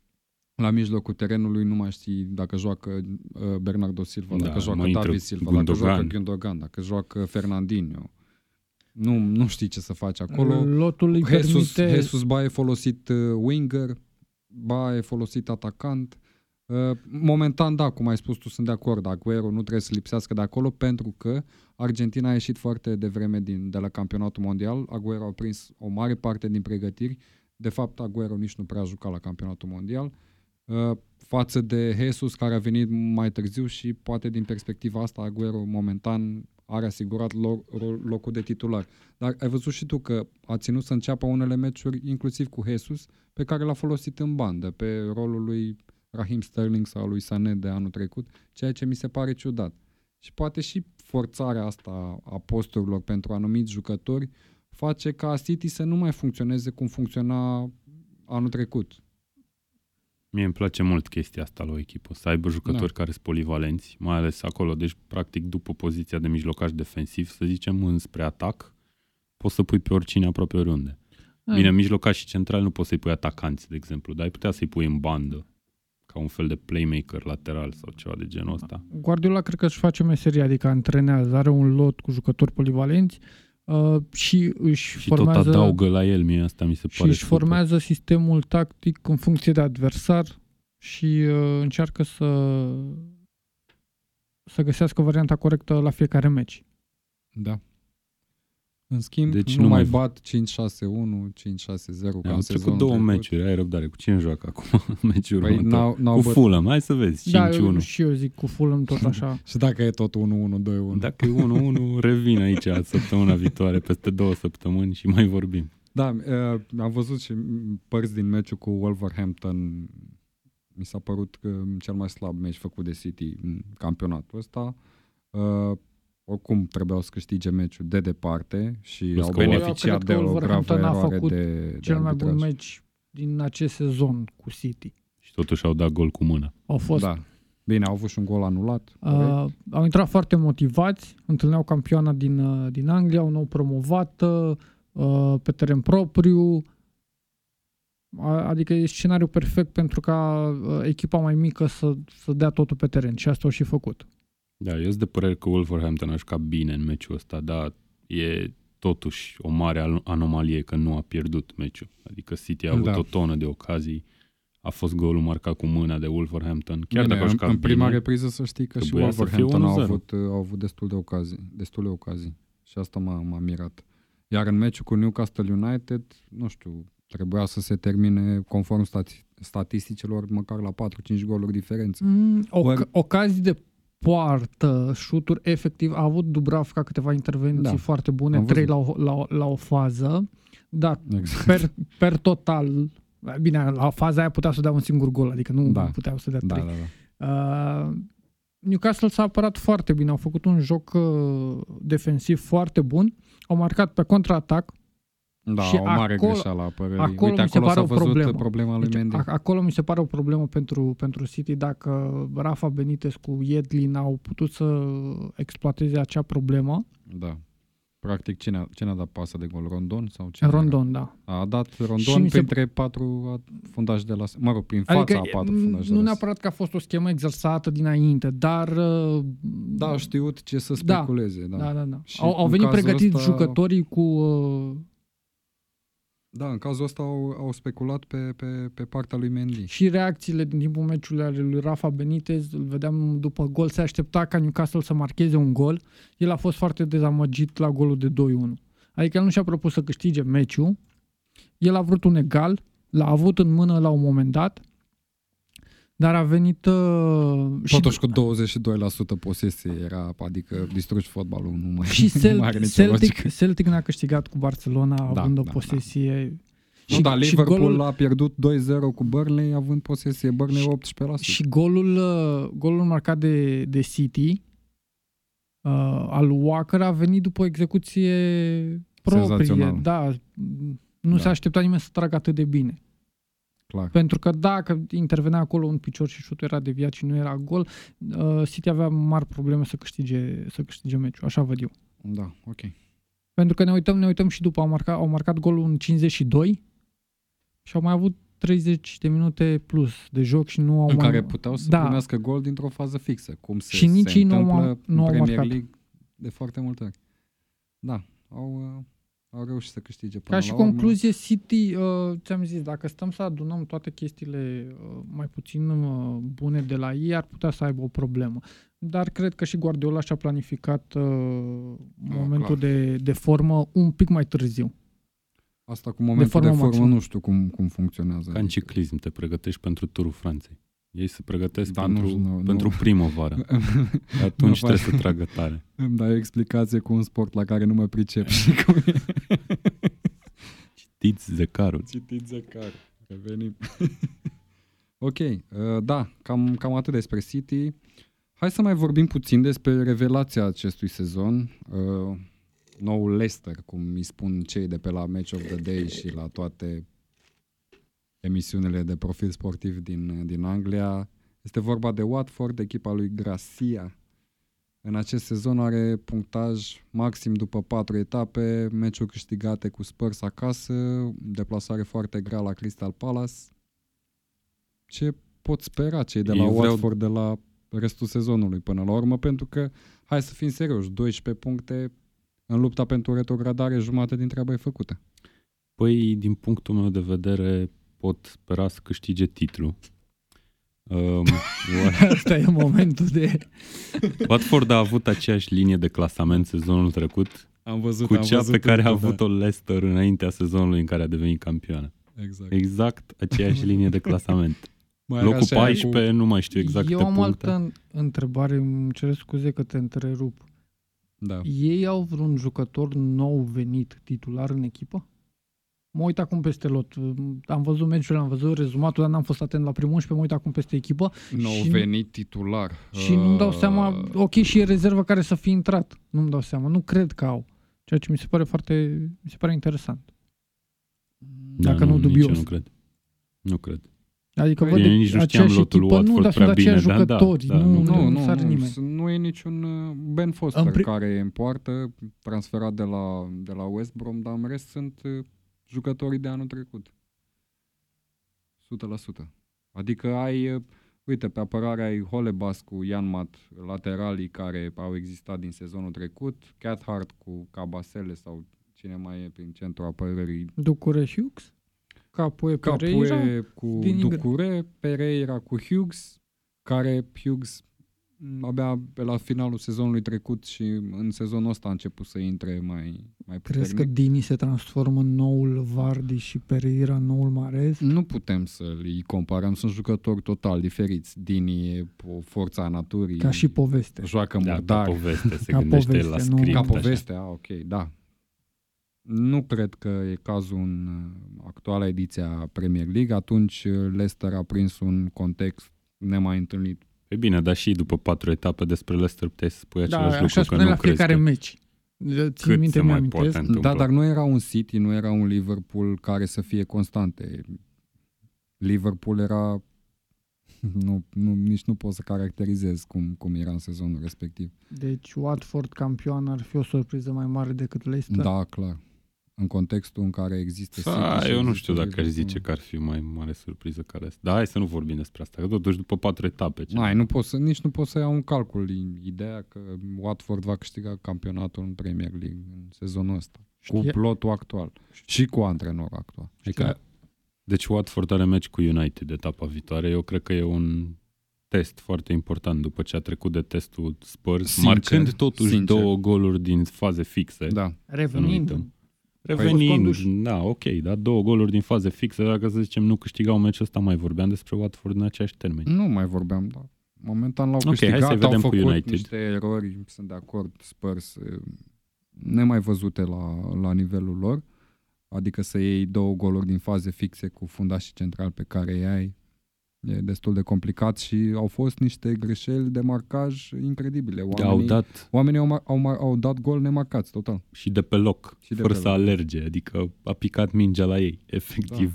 La mijlocul terenului nu mai știi dacă joacă uh, Bernardo Silva, da, dacă joacă David Silva, Gundogan. dacă joacă Gundogan, dacă joacă Fernandinho. Nu, nu știi ce să faci acolo. Lotul Jesus, permite... Jesus ba e folosit uh, winger, ba e folosit atacant. Uh, momentan, da, cum ai spus tu, sunt de acord. Aguero nu trebuie să lipsească de acolo pentru că Argentina a ieșit foarte devreme din, de la campionatul mondial. Aguero a prins o mare parte din pregătiri. De fapt, Aguero nici nu prea a jucat la campionatul mondial. Uh, față de Jesus, care a venit mai târziu și poate din perspectiva asta Aguero momentan are asigurat locul de titular. Dar ai văzut și tu că a ținut să înceapă unele meciuri, inclusiv cu Jesus, pe care l-a folosit în bandă, pe rolul lui Raheem Sterling sau lui Sané de anul trecut, ceea ce mi se pare ciudat. Și poate și forțarea asta a posturilor pentru anumiți jucători face ca City să nu mai funcționeze cum funcționa anul trecut. Mie îmi place mult chestia asta la o echipă, să aibă jucători da. care sunt polivalenți, mai ales acolo, deci practic după poziția de mijlocaș defensiv, să zicem, înspre atac, poți să pui pe oricine aproape oriunde. Ai. Bine, mijlocaș și central nu poți să-i pui atacanți, de exemplu, dar ai putea să-i pui în bandă ca un fel de playmaker lateral sau ceva de genul ăsta. Guardiola cred că își face meserie, adică antrenează, are un lot cu jucători polivalenți uh, și își și formează... tot adaugă la el, mie asta mi se pare Și își super. formează sistemul tactic în funcție de adversar și uh, încearcă să să găsească varianta corectă la fiecare meci. Da. În schimb, deci nu, nu mai, mai bat 5-6-1, 5-6-0 ca în sezonul două trecut. meciuri, ai răbdare. Cu cine joacă acum meciul păi n-au, n-au cu băt... Fulham, hai să vezi, 5-1. Da, eu, și eu zic cu Fulham tot așa. și dacă e tot 1-1, 2-1. Dacă e 1-1, revin aici săptămâna viitoare, peste două săptămâni și mai vorbim. Da, uh, am văzut și părți din meciul cu Wolverhampton. Mi s-a părut că cel mai slab meci făcut de City în campionatul ăsta. Uh, oricum trebuiau să câștige meciul de departe și Plus au beneficiat de o gravă eroare de, cel mai bun meci din acest sezon cu City. Și totuși au dat gol cu mână. Au fost. Da. Bine, au avut și un gol anulat. Uh, au intrat foarte motivați, întâlneau campioana din, uh, din Anglia, au nou promovată, uh, pe teren propriu, Adică e scenariul perfect pentru ca uh, echipa mai mică să, să dea totul pe teren și asta au și făcut. Da, eu sunt de părere că Wolverhampton a jucat bine în meciul ăsta, dar e totuși o mare anomalie că nu a pierdut meciul. Adică City a avut da. o tonă de ocazii, a fost golul marcat cu mâna de Wolverhampton. Chiar bine, dacă în, în prima bine, repriză să știi că și Wolverhampton au avut, au avut destul de ocazii, destule ocazii. Și asta m-a, m-a mirat. Iar în meciul cu Newcastle United, nu știu, trebuia să se termine conform stati- statisticilor măcar la 4-5 goluri diferență. Mm, oc- ocazii de poartă șuturi, efectiv a avut Dubravka câteva intervenții da. foarte bune, trei la o, la, la o fază, dar exact. per, per total, bine, la faza aia putea să dea un singur gol, adică nu da. puteau să dea da, trei. Da, da. Uh, Newcastle s-a apărat foarte bine, au făcut un joc uh, defensiv foarte bun, au marcat pe contraatac, da, și o mare acolo, greșeală a apărării. Acolo Uite, mi se acolo pare s-a o problemă. problema lui deci, Mendy. Acolo mi se pare o problemă pentru, pentru City dacă Rafa Benitez cu Yedlin au putut să exploateze acea problemă. Da. Practic, cine a, cine a dat pasă de gol? Rondon? sau cine Rondon, era? da. A dat Rondon printre se... patru fundași de la... Mă rog, prin fața adică, a patru fundași Nu neapărat că a fost o schemă exersată dinainte, dar... Uh, da, a știut ce să da. speculeze. Da, da, da. da. au, au venit pregătiți ăsta... jucătorii cu... Uh, da, în cazul ăsta au, au speculat pe, pe, pe partea lui Mendy. Și reacțiile din timpul meciului ale lui Rafa Benitez, îl vedeam după gol, se aștepta ca Newcastle să marcheze un gol. El a fost foarte dezamăgit la golul de 2-1. Adică el nu și-a propus să câștige meciul, el a vrut un egal, l-a avut în mână la un moment dat, Dar a venit... Uh, Totuși cu 22% posesie era, adică distrugi fotbalul, nu mai, și Celt, nu mai are Celtic, Celtic n-a câștigat cu Barcelona da, având da, o posesie... Da. Și, nu, dar Liverpool golul, a pierdut 2-0 cu Burnley având posesie Burnley 18%. Și golul, uh, golul marcat de, de City uh, al Walker a venit după o execuție proprie. Da, nu da. se aștepta nimeni să tragă atât de bine. Clar. Pentru că dacă intervenea acolo un picior și șutul era deviat și nu era gol, uh, City avea mari probleme să câștige, să câștige meciul. Așa văd eu. Da, ok. Pentru că ne uităm, ne uităm și după, au marcat, au marcat golul în 52 și au mai avut 30 de minute plus de joc și nu au în mai... care puteau să da. primească gol dintr-o fază fixă, cum se, și nici se întâmplă nu au, nu în Premier marcat. League de foarte multe ori. Da, au, uh, au reușit să câștige până Ca și la concluzie, urmă. City, uh, ți-am zis, dacă stăm să adunăm toate chestiile uh, mai puțin uh, bune de la ei, ar putea să aibă o problemă. Dar cred că și Guardiola și-a planificat uh, momentul de, de formă un pic mai târziu. Asta cu momentul de formă, de formă nu știu cum, cum funcționează. Ca în ciclism, te pregătești pentru turul Franței. Ei se pregătesc da, pentru, nu, nu, pentru nu. primăvară. Atunci trebuie să tragă tare. Îmi dai o explicație cu un sport la care nu mă pricep și cum e. Citiți zecarul. Citiți zecarul. Revenim. ok, uh, da, cam, cam atât despre City. Hai să mai vorbim puțin despre revelația acestui sezon. Uh, noul Leicester, cum îi spun cei de pe la Match of the Day și la toate emisiunile de profil sportiv din, din Anglia. Este vorba de Watford, echipa lui Gracia. În acest sezon are punctaj maxim după patru etape, meciuri câștigate cu Spurs acasă, deplasare foarte grea la Crystal Palace. Ce pot spera cei de la Eu Watford vreau... de la restul sezonului până la urmă? Pentru că, hai să fim serioși, 12 puncte în lupta pentru retrogradare, jumate din treaba e făcută. Păi, din punctul meu de vedere, pot spera să câștige titlul. Um, Asta e momentul de... Watford a avut aceeași linie de clasament sezonul trecut am văzut, cu am cea văzut pe care a avut-o da. Leicester înaintea sezonului în care a devenit campioană. Exact. Exact aceeași linie de clasament. Mai Locul 14, cu... nu mai știu exact Eu am puncte. altă întrebare, îmi cer scuze că te întrerup. Da. Ei au vreun jucător nou venit titular în echipă? Mă uit acum peste lot. Am văzut meciurile, am văzut rezumatul, dar n-am fost atent la primul 11, mă uit acum peste echipă. Nou și venit titular. Și nu-mi dau seama, uh, ok, și e rezervă care să fie intrat. Nu-mi dau seama, nu cred că au. Ceea ce mi se pare foarte, mi se pare interesant. Da, Dacă nu, nu dubios. nu cred. Nu cred. Adică văd nici nu aceeași echipă, Watford nu, dar sunt aceiași bine, jucători. Da, da, nu, nu, nu, nu, nu, nimeni. nu e niciun uh, Ben Foster pri- care e în poartă, transferat de la, de la West Brom, dar în rest sunt uh, jucătorii de anul trecut. 100%. Adică ai, uh, uite, pe apărare ai Holebas cu Mat, lateralii care au existat din sezonul trecut, Cathart cu Cabasele sau cine mai e prin centrul apărării. Ducure Hughes? Capue Pereira? Capue cu din Ducure, Pereira cu Hughes, care Hughes abia pe la finalul sezonului trecut și în sezonul ăsta a început să intre mai, mai puternic. Crezi că Dini se transformă în noul Vardi și Pereira în noul Marez? Nu putem să îi comparăm, sunt jucători total diferiți. Dini e o forță a naturii. Ca și poveste. Joacă da, murdar. Ca poveste, se ca gândește poveste, la script. Ca poveste, a, ok, da. Nu cred că e cazul în uh, actuala ediție a Premier League. Atunci uh, Leicester a prins un context nemai întâlnit E bine, dar și după patru etape despre Leicester puteai să spui da, același lucru, că nu la fiecare că... meci. Țin minte, mai poate Da, dar nu era un City, nu era un Liverpool care să fie constante. Liverpool era... Nu, nu, nici nu pot să caracterizez cum, cum era în sezonul respectiv. Deci Watford campion ar fi o surpriză mai mare decât Leicester? Da, clar în contextul în care există Sa, City Eu nu știu dacă aș zice că ar fi mai mare surpriză care asta. Dar hai să nu vorbim despre asta, că totuși după patru etape. Ce Mai, nu pot să, nici nu pot să iau un calcul ideea că Watford va câștiga campionatul în Premier League în sezonul ăsta. Știa... Cu plotul actual. Și cu antrenorul actual. Adică, deci Watford are meci cu United etapa viitoare. Eu cred că e un test foarte important după ce a trecut de testul Spurs, sincer, marcând totuși sincer. două goluri din faze fixe. Da. Revenind Revenind, da, ok, da, două goluri din faze fixe, dacă să zicem nu câștigau meciul ăsta, mai vorbeam despre Watford în aceeași termeni. Nu mai vorbeam, da. Momentan l-au okay, câștigat, hai să vedem au făcut cu United. niște erori, sunt de acord, Spurs, nemai văzute la, la nivelul lor, adică să iei două goluri din faze fixe cu fundașii central pe care îi ai, E destul de complicat și au fost niște greșeli de marcaj incredibile. Oamenii, au dat, oamenii au, au, au dat gol nemarcați, total. Și de pe loc, și de fără pe să loc. alerge, adică a picat mingea la ei, efectiv.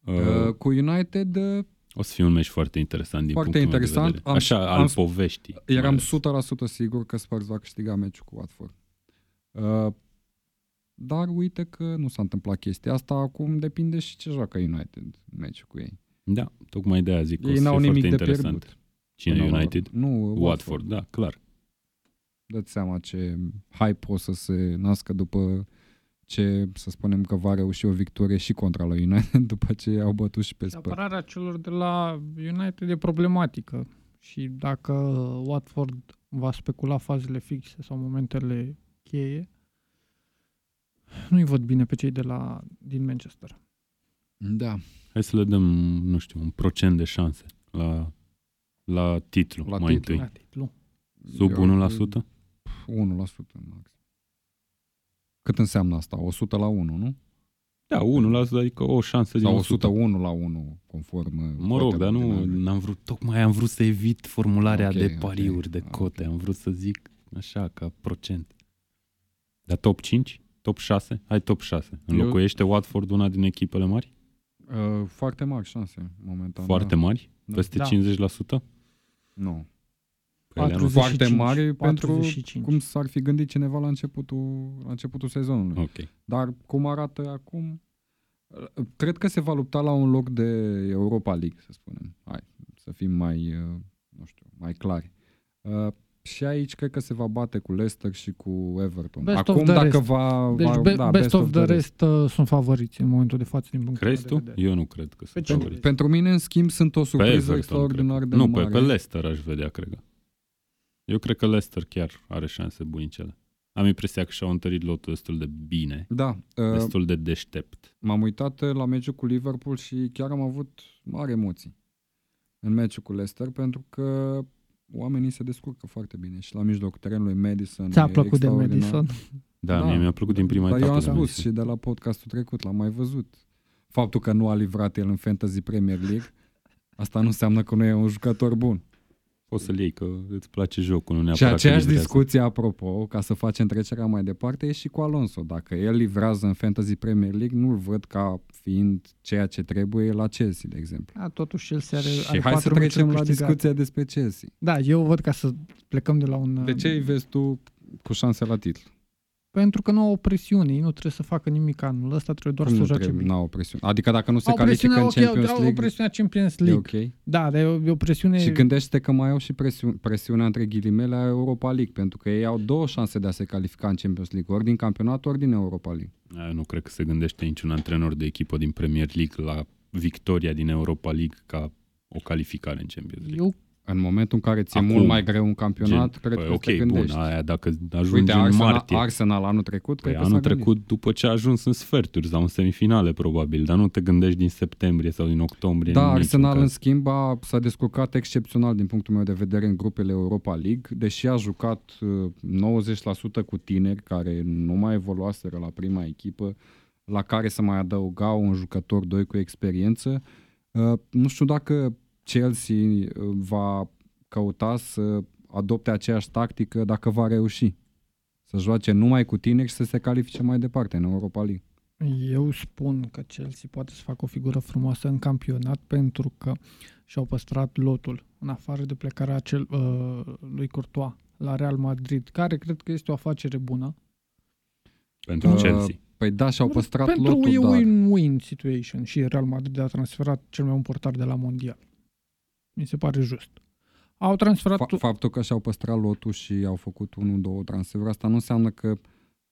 Da. Uh, uh, cu United... Uh, o să fie un meci foarte interesant din foarte punctul interesant. meu de vedere. Așa, am, al poveștii. Eram 100% sigur că Spurs va câștiga meciul cu Watford. Uh, dar uite că nu s-a întâmplat chestia asta, acum depinde și ce joacă United meciul cu ei. Da, tocmai de aia zic Ei n-au nimic de interesant. pierdut. Cine United? Nu, Watford. Watford, da, clar. Dă-ți seama ce hype o să se nască după ce, să spunem că va reuși o victorie și contra la United după ce au bătut și pe Spurs. Apărarea celor de la United e problematică și dacă Watford va specula fazele fixe sau momentele cheie, nu-i văd bine pe cei de la, din Manchester. Da. Hai să le dăm, nu știu, un procent de șanse la, la titlu la mai titlu. întâi. La titlu. Sub Eu, 1%? 1% max. Cât înseamnă asta? 100 la 1, nu? Da, 1%, adică o șansă din 100. 101 la 1, conform... Mă rog, dar nu, n-am vrut, tocmai am vrut să evit formularea okay, de pariuri, okay, de cote. Okay. Am vrut să zic așa, ca procent. Dar top 5? Top 6? Hai top 6. Înlocuiește Eu... Watford una din echipele mari? Uh, foarte mari șanse, momentan. Foarte da. mari? Da. Peste da. 50%? Nu. 45, foarte mari 45. pentru cum s-ar fi gândit cineva la începutul, la începutul sezonului. Okay. Dar cum arată acum, cred că se va lupta la un loc de Europa League, să spunem. Hai, să fim mai, uh, nu știu, mai clari. Uh, și aici cred că se va bate cu Leicester și cu Everton. Best Acum dacă rest. va... Deci va, be, da, best, best of, of the rest, rest uh, sunt favoriți în momentul de față din punctul Crezi tu? Vedere. Eu nu cred că sunt favoriți. Pentru mine, în schimb, sunt o surpriză extraordinar de nu, mare. Nu, pe, pe Leicester aș vedea, cred Eu cred că Leicester chiar are șanse bunicele. Am impresia că și-au întărit lotul destul de bine. Da. Uh, destul de deștept. M-am uitat la meciul cu Liverpool și chiar am avut mari emoții în meciul cu Leicester pentru că oamenii se descurcă foarte bine și la mijlocul terenului Madison Ți-a plăcut de Madison? Da, da, mie mi-a plăcut din prima dar etapă. eu am spus și de la podcastul trecut, l-am mai văzut. Faptul că nu a livrat el în Fantasy Premier League, asta nu înseamnă că nu e un jucător bun poți să-l iei, că îți place jocul, nu neapărat Și aceeași discuție, apropo, ca să facem trecerea mai departe, e și cu Alonso. Dacă el livrează în Fantasy Premier League, nu-l văd ca fiind ceea ce trebuie la Chelsea, de exemplu. Da, totuși Chelsea are, și are hai să trecem la discuția despre Chelsea. Da, eu văd ca să plecăm de la un... De ce îi vezi tu cu șanse la titlu? Pentru că nu au o presiune, ei nu trebuie să facă nimic anul ăsta, trebuie doar Cum să joace bine. Nu au presiune. Adică dacă nu se au califică în okay, Champions League... Au presiunea Champions League. E ok. Da, dar e o, e o presiune... Și gândește că mai au și presiune, presiunea între ghilimele a Europa League, pentru că ei au două șanse de a se califica în Champions League, ori din campionat, ori din Europa League. Eu nu cred că se gândește niciun antrenor de echipă din Premier League la victoria din Europa League ca o calificare în Champions League. Eu în momentul în care ți-e Acum, mult mai greu un campionat, gen, cred păi, că okay, te gândești. bun, aia dacă ajungi Uite, în Arsenal, martie. Arsenal anul trecut, păi cred anul că trecut gândit. după ce a ajuns în sferturi sau în semifinale probabil, dar nu te gândești din septembrie sau din octombrie. Da, Arsenal în schimb a, s-a descurcat excepțional din punctul meu de vedere în grupele Europa League, deși a jucat 90% cu tineri care nu mai evoluaseră la prima echipă, la care să mai adăugau un jucător doi cu experiență. Uh, nu știu dacă Chelsea uh, va căuta să adopte aceeași tactică dacă va reuși. Să joace numai cu tineri și să se califice mai departe în Europa League. Eu spun că Chelsea poate să facă o figură frumoasă în campionat pentru că și-au păstrat lotul în afară de plecarea acel, uh, lui Courtois la Real Madrid, care cred că este o afacere bună. Pentru uh, Chelsea. Păi da, și-au păstrat pentru lotul, Pentru dar... win-win situation și Real Madrid a transferat cel mai bun portar de la Mondial. Mi se pare just. Au transferat... Fa- faptul că și-au păstrat lotul și au făcut unul, două transferuri, asta nu înseamnă că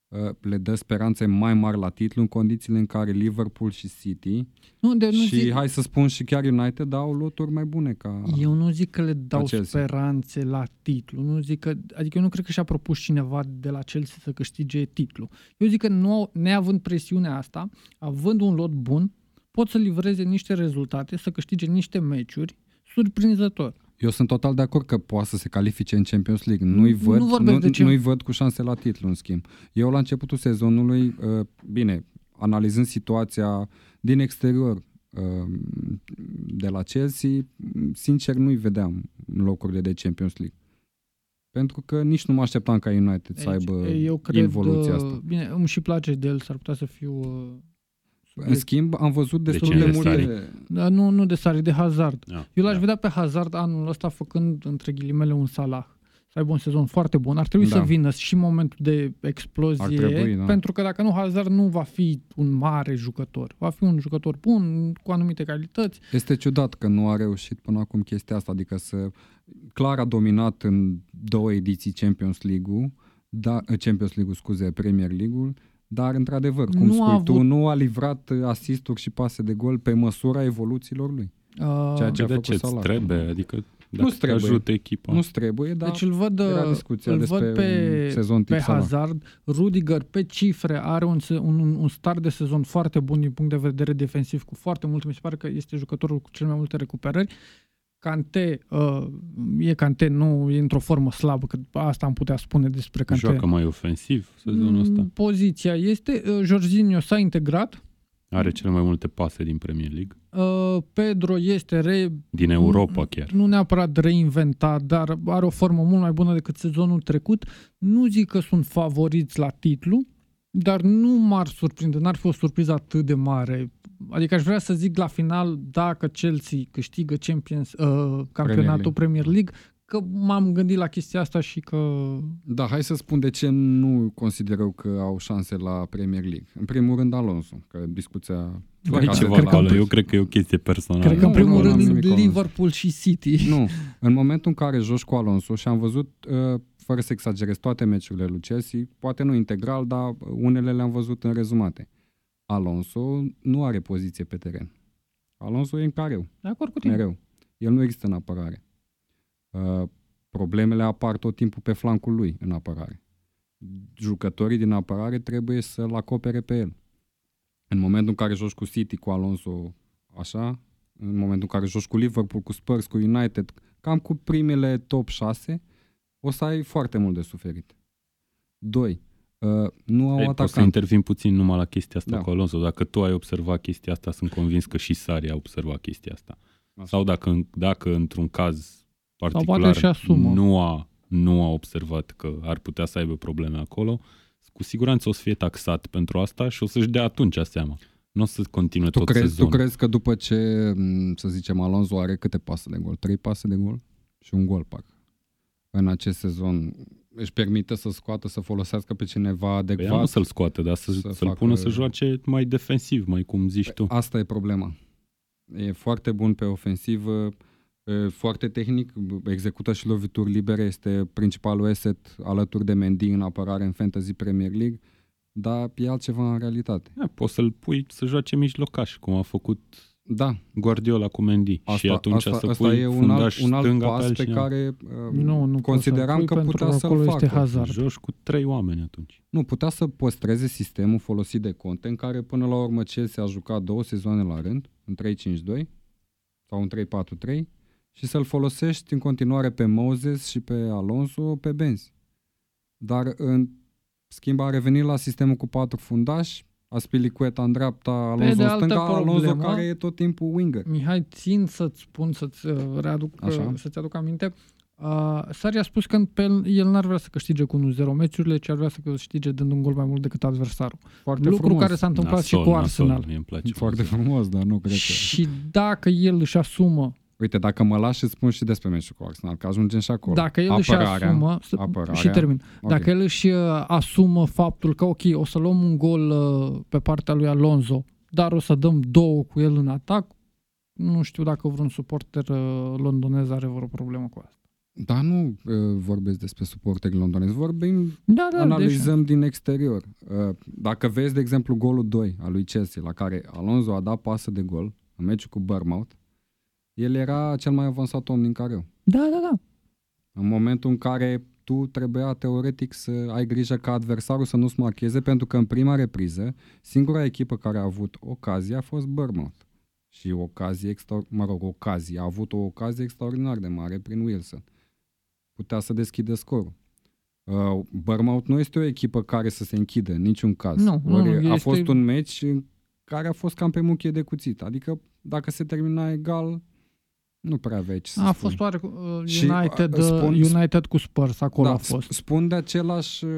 uh, le dă speranțe mai mari la titlu în condițiile în care Liverpool și City nu, de, nu și zic, hai să spun și chiar United dau loturi mai bune ca eu nu zic că le dau Chelsea. speranțe la titlu. Nu zic că, adică eu nu cred că și-a propus cineva de la Chelsea să câștige titlu. Eu zic că nu, neavând presiunea asta, având un lot bun, pot să livreze niște rezultate, să câștige niște meciuri surprinzător. Eu sunt total de acord că poate să se califice în Champions League. Nu-i Nu văd, nu, vorbesc de ce- nu-i văd cu șanse la titlu, în schimb. Eu la începutul sezonului, uh, bine, analizând situația din exterior uh, de la Chelsea, sincer nu-i vedeam în locurile de Champions League. Pentru că nici nu mă așteptam ca United să aibă eu cred, involuția uh, asta. Bine, îmi și place de el, s-ar putea să fiu... Uh, În schimb, am văzut destul ce de, de multe... da, nu, nu de Sari, de Hazard. Da, Eu l-aș da. vedea pe Hazard anul ăsta făcând, între ghilimele, un Salah. Să aibă un sezon foarte bun. Ar trebui Da. să vină și momentul de explozie, Ar trebui, da. pentru că dacă nu, Hazard nu va fi un mare jucător. Va fi un jucător bun, cu anumite calități. Este ciudat că nu a reușit până acum chestia asta, adică să clar a dominat în două ediții Champions League-ul, da, Champions League-ul, scuze, Premier League-ul, dar într-adevăr, cum Nu spui a tu, avut- nu a livrat asisturi și pase de gol pe măsura evoluțiilor lui. Uh, Ceea ce a de făcut ce îți Salah. trebuie? Adică dacă Nu-ți trebuie. ajută echipa. Nu trebuie, dar deci îl văd, era uh, discuția îl despre văd pe, un sezon tip pe Salah. Hazard. Rudiger, pe cifre, are un, se- un, un start de sezon foarte bun din punct de vedere defensiv, cu foarte multe. Mi se pare că este jucătorul cu cel mai multe recuperări. Cante, uh, e Cante, nu e într-o formă slabă, că asta am putea spune despre Cante. Joacă mai ofensiv sezonul Mm, ăsta. Poziția este, uh, Jorginho s-a integrat, Are cele mai multe pase din Premier League. uh, Pedro este re, Din Europa chiar. nu neapărat reinventat, dar are o formă mult mai bună decât sezonul trecut. Nu zic că sunt favoriți la titlu, dar nu m-ar surprinde, n-ar fi o surpriză atât de mare. Adică aș vrea să zic la final, dacă Chelsea câștigă Champions, uh, campionatul League. Premier League, că m-am gândit la chestia asta și că... Da, hai să spun de ce nu consider eu că au șanse la Premier League. În primul rând Alonso, că discuția... Tu ai Ca ceva să- la acolo. Eu cred că e o chestie personală. Cred că în nu, primul nu, n-am rând nimic cu Liverpool și City. Nu, în momentul în care joci cu Alonso și am văzut, uh, fără să exagerez, toate meciurile lui Chelsea, poate nu integral, dar unele le-am văzut în rezumate. Alonso nu are poziție pe teren. Alonso e în careu, De acord cu tine. mereu. El nu există în apărare. Uh, problemele apar tot timpul pe flancul lui în apărare. Jucătorii din apărare trebuie să-l acopere pe el. În momentul în care joci cu City, cu Alonso, așa, în momentul în care joci cu Liverpool, cu Spurs, cu United, cam cu primele top 6, o să ai foarte mult de suferit. 2. Uh, nu au Ei, pot să atacant. intervin puțin numai la chestia asta Da. cu Alonso. Dacă tu ai observat chestia asta, sunt convins că și Sari a observat chestia asta. Așa. Sau dacă, dacă într-un caz poate particular și asumă. nu a, nu a observat că ar putea să aibă probleme acolo, cu siguranță o să fie taxat pentru asta și o să-și dea atunci seama. Nu o să continue Tu tot crezi, tu sezonul. crezi că după ce, m, să zicem, Alonso are câte pase de gol? Trei pase de gol? Și un gol, parcă. În acest sezon își permite să scoată, să folosească pe cineva Păi adecvat? ea nu să-l scoată, dar să, să să-l facă- pună să joace mai defensiv, mai cum zici tu. Asta e problema. E foarte bun pe ofensivă, e foarte tehnic, execută și lovituri libere, este principalul asset alături de Mendy în apărare în Fantasy Premier League, dar e altceva în realitate. Da, poți să-l pui să joace mijlocaș, cum a făcut Da, Guardiola cu Mendy. asta, și atunci asta, să asta pui e un alt, fundaș un alt stânga pas pe altcineva. care uh, Nu, nu poți să-l consideram pui că pentru putea că să-l acolo facă. este Hazard. Joci cu trei oameni atunci. Nu, putea să păstreze sistemul folosit de Conte, în care până la urmă Chelsea a jucat două sezoane la rând, în 3-5-2 sau în 3-4-3, și să-l folosești în continuare pe Moses și pe Alonso pe Benz. Dar în schimb a revenit la sistemul cu patru fundași, Aspilicueta în dreapta, Alonso de în altă stânga, Alonso problemă- care e tot timpul winger. Mihai, țin să-ți spun, să-ți uh, readuc, Așa. uh, să-ți aduc aminte. Uh, Sari a spus că pe el, el n-ar vrea să câștige cu 1-0 meciurile, ci ar vrea să câștige dând un gol mai mult decât adversarul. Foarte Lucru frumos. care s-a întâmplat Nasol, și cu nasol, Arsenal. Mie îmi place. Foarte frumos, dar nu cred că... Și dacă el își asumă, Uite, dacă mă lași, îți spun și despre meciul cu Arsenal, că ajungem și acolo. dacă el își Apărarea, asumă, să- apărarea. și termin, Ok. dacă el își uh, asumă faptul că, ok, o să luăm un gol uh, pe partea lui Alonso, dar o să dăm două cu el în atac, nu știu dacă vreun suporter uh, londonez are vreo problemă cu asta. Da, nu uh, vorbesc despre suporteri londonezi, vorbim, da, da, analizăm din exterior. Uh, dacă vezi, de exemplu, golul 2 al lui Chelsea, la care Alonso a dat pasă de gol în meciul cu Bournemouth, el era cel mai avansat om din careu. Da, da, da. În momentul în care tu trebuia teoretic să ai grijă ca adversarul să nu-ți marcheze, pentru că în prima repriză, singura echipă care a avut ocazie a fost Bournemouth. Și ocazie, extra, mă rog, ocazie, a avut o ocazie extraordinar de mare prin Wilson. Putea să deschidă scorul. Uh, Bournemouth nu este o echipă care să se închidă în niciun caz. Nu, nu, Ori a este- fost un meci în care a fost cam pe muchie de cuțit. Adică dacă se termina egal, nu prea aveai ce să A spui. fost oare uh, Și, United, uh, spun- uh, United cu Spurs, acolo da, a fost. sp- Spun de același, uh,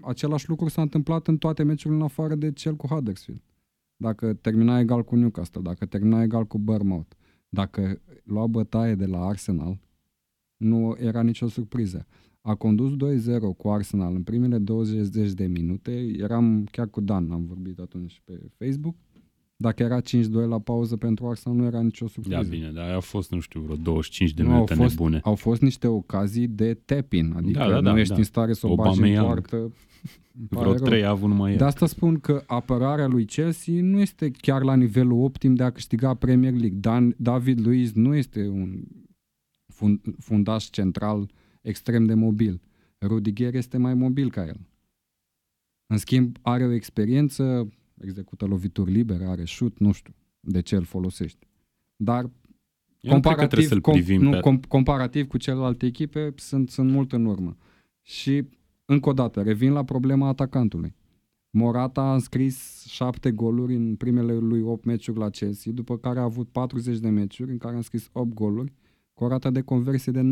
același lucru s-a întâmplat în toate meciurile în afară de cel cu Huddersfield. Dacă termina egal cu Newcastle, dacă termina egal cu Bournemouth, dacă lua bătaie de la Arsenal, nu era nicio surpriză. A condus 2-0 cu Arsenal în primele 20 de minute, eram chiar cu Dan, am vorbit atunci pe Facebook, dacă era 5-2 la pauză pentru Arsenal, nu era nicio surpriză. Da, bine, dar a fost, nu știu, vreo 25 de Nu, minute au fost, nebune. Au fost niște ocazii de tap-in, adică Da, da, da, nu ești da. în stare să o bagi în Aubameyang. poartă. îmi pare Vreo rău. trei a avut numai el. De asta spun că apărarea lui Chelsea nu este chiar la nivelul optim de a câștiga Premier League. Dan, David Luiz nu este un fund, fundaș central extrem de mobil. Rudiger este mai mobil ca el. În schimb, are o experiență, execută lovituri libere, are șut, nu știu de ce îl folosește. Dar Eu nu cred că trebuie să-l com, privim nu, pe... com, comparativ cu celelalte echipe, sunt, sunt mult în urmă. Și, încă o dată, revin la problema atacantului. Morata a înscris șapte goluri în primele lui 8 meciuri la Chelsea, după care a avut 40 de meciuri în care a înscris 8 goluri, cu o rată de conversie de 9%.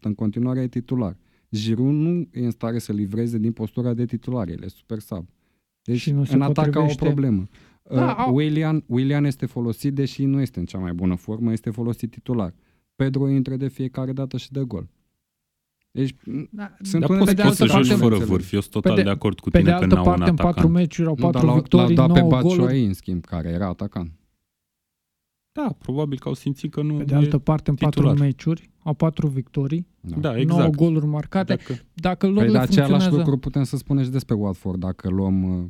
În continuare e titular. Giroud nu e în stare să livreze din postura de titular, el e super sub. Deci Și nu se în atac au o potrivește. problemă. Da, Uh, au- William, William este folosit, deși nu este în cea mai bună formă, este folosit titular. Pedro intră de fiecare dată și dă gol. Deci, Da, sunt Dar unele poți, de poți să altă joci parte- fără înțeleg. vârf. Eu sunt total Pe de- de, acord cu Pe tine de că altă n-au un parte, în patru atacant. meciuri au nu, dar patru l-au, victorii, l-au dat pe 9 goluri. Batshuayi, în schimb, care era atacant. Da, probabil că au simțit că nu Pe de e- altă parte, în patru titular. meciuri, au patru victorii, Da. Da, 9 exact. goluri marcate. Dacă, Dacă Păi lucrurile de același funcționează... lucru putem să spunem și despre Watford, dacă luăm... uh,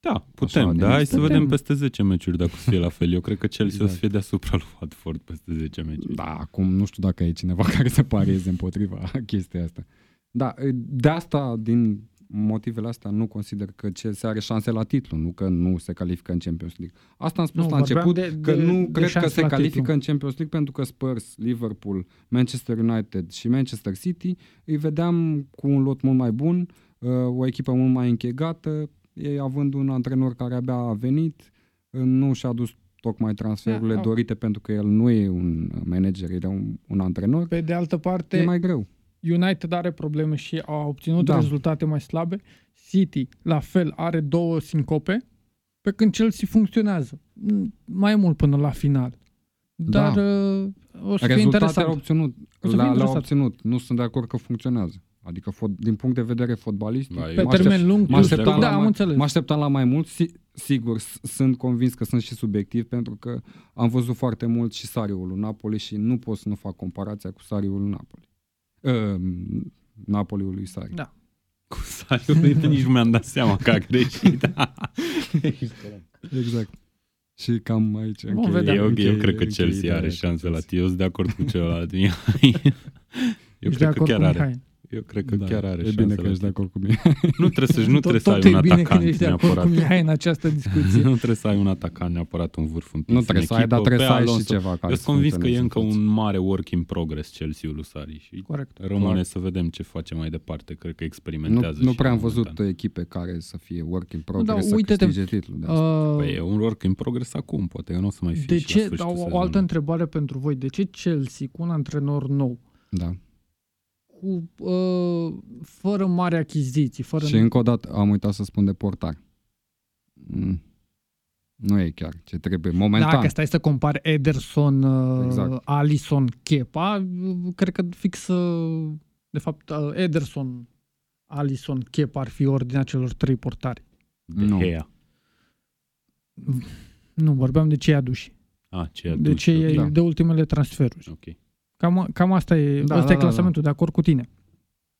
da, putem. din Da, hai să putem. vedem peste 10 meciuri dacă o să fie la fel. Eu cred că Chelsea o să Exact. fie deasupra lui Watford peste 10 meciuri. Da, acum nu știu dacă e cineva care să parieze împotriva chestia asta. Da, de asta, din motivele astea, nu consider că Chelsea are șanse la titlu, nu că nu se califică în Champions League. Asta am spus Nu, la vorbeam început, de- că de- nu de cred că șanse se la califică titlu. în Champions League pentru că Spurs, Liverpool, Manchester United și Manchester City îi vedeam cu un lot mult mai bun, uh, o echipă mult mai închegată, ei având un antrenor care abia a venit, uh, nu și-a dus tocmai transferurile Da, au- dorite pentru că el nu e un manager, el e un, un antrenor, Pe de altă parte, e mai greu. United are probleme și a obținut Da. rezultate mai slabe. City, la fel, are două sincope, pe când Chelsea funcționează. Mm, Mai mult până la final. Dar Da. uh, o să fie Rezultatele interesant. au obținut, O să fie le-a, le-au interesant. obținut. Nu sunt de acord că funcționează. Adică fo- din punct de vedere fotbalistic, Ba, Pe eu mă termen aștept- lung, mă tu- așteptam, da, la am mai, înțeles. mă așteptam la mai mult. Si, sigur, s- sunt convins că sunt și subiectiv pentru că am văzut foarte mult și Sariul lui Napoli și nu pot să nu fac comparația cu Sariul lui Napoli. Uh, Napoliul lui Sari. Da. Cu Sariu, nici nu mi-am dat seama că a greșit. Exact. Și cam aici Vom încheie- vedea. eu, eu încheie- cred că încheie Chelsea ideea are cu șanse la Chelsea. tine. Eu sunt de acord cu celălalt. Mihai. Eu Ești de cred că acord chiar cu are. Mihai? Eu cred că Da, chiar are E șanse bine că la ești de tine. acord cu mine. Nu trebuie să, nu trebuie să tot, ai tot un e bine când atacant ești de acord cu neapărat. Mihai în această discuție. Nu trebuie să ai un atacant neapărat un vârf în Nu trebuie să ai, dar trebuie să ai și ceva care Eu să sunt convins că e funcționeze încă în față. un mare work in progress Chelsea-ul lui Sari și Corect. rămâne Corect. să vedem ce face mai departe. Cred că Nu, experimentează. nu și prea am momentan. văzut echipe care să fie work in progress, Da, să uite-te, câștige titlul. De asta. Uh, Păi e un work in progress acum, poate că nu o să mai fie de și la ce, sfârșitul o, o sezonului. altă întrebare pentru voi. De ce Chelsea, cu un antrenor nou, Da. Cu, uh, fără mari achiziții, fără... Și încă o dată am uitat să spun de portar. Mm. Nu e chiar ce trebuie. Momentan. Dacă stai să compari Ederson, uh, Exact. Alisson, Kepa, uh, cred că fix, uh, de fapt, uh, Ederson, Alisson, Kepa ar fi ordinea celor trei portari. De Nu. Gea. Nu, vorbeam de cei aduși. Ah, ce De, cei, Da. de ultimele transferuri. Ok. Cam, cam asta e, da, asta da, e clasamentul, da, da. de acord cu tine.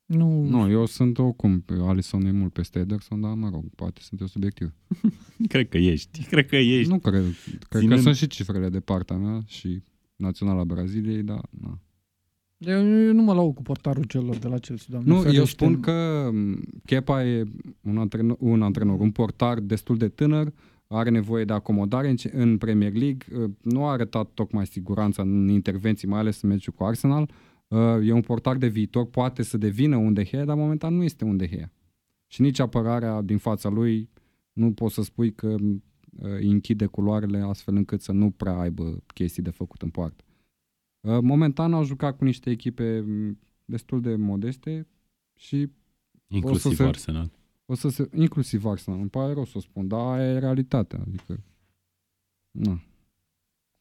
Nu... nu, eu sunt oricum, Alison e mult peste Ederson, dar mă rog, poate sunt eu subiectiv. cred că ești, cred că ești. Nu cred, cred Ținând... că sunt și cifrele de partea mea și naționala Braziliei, dar na. Eu, eu nu mă lau cu portarul celor de la Chelsea, doamne. Nu, ferește. eu spun că Kepa e un antrenor, un antrenor, un portar destul de tânăr, are nevoie de acomodare în, în Premier League, nu a arătat tocmai siguranța în intervenții, mai ales în meciul cu Arsenal, e un portar de viitor, poate să devină un De Gea, dar momentan nu este un De Gea. Și nici apărarea din fața lui nu poți să spui că îi închide culoarele astfel încât să nu prea aibă chestii de făcut în poartă. Momentan au jucat cu niște echipe destul de modeste și inclusiv o să Arsenal. Se, o să se, inclusiv Arsenal, îmi pare rău să o spun, dar aia e realitatea, adică na.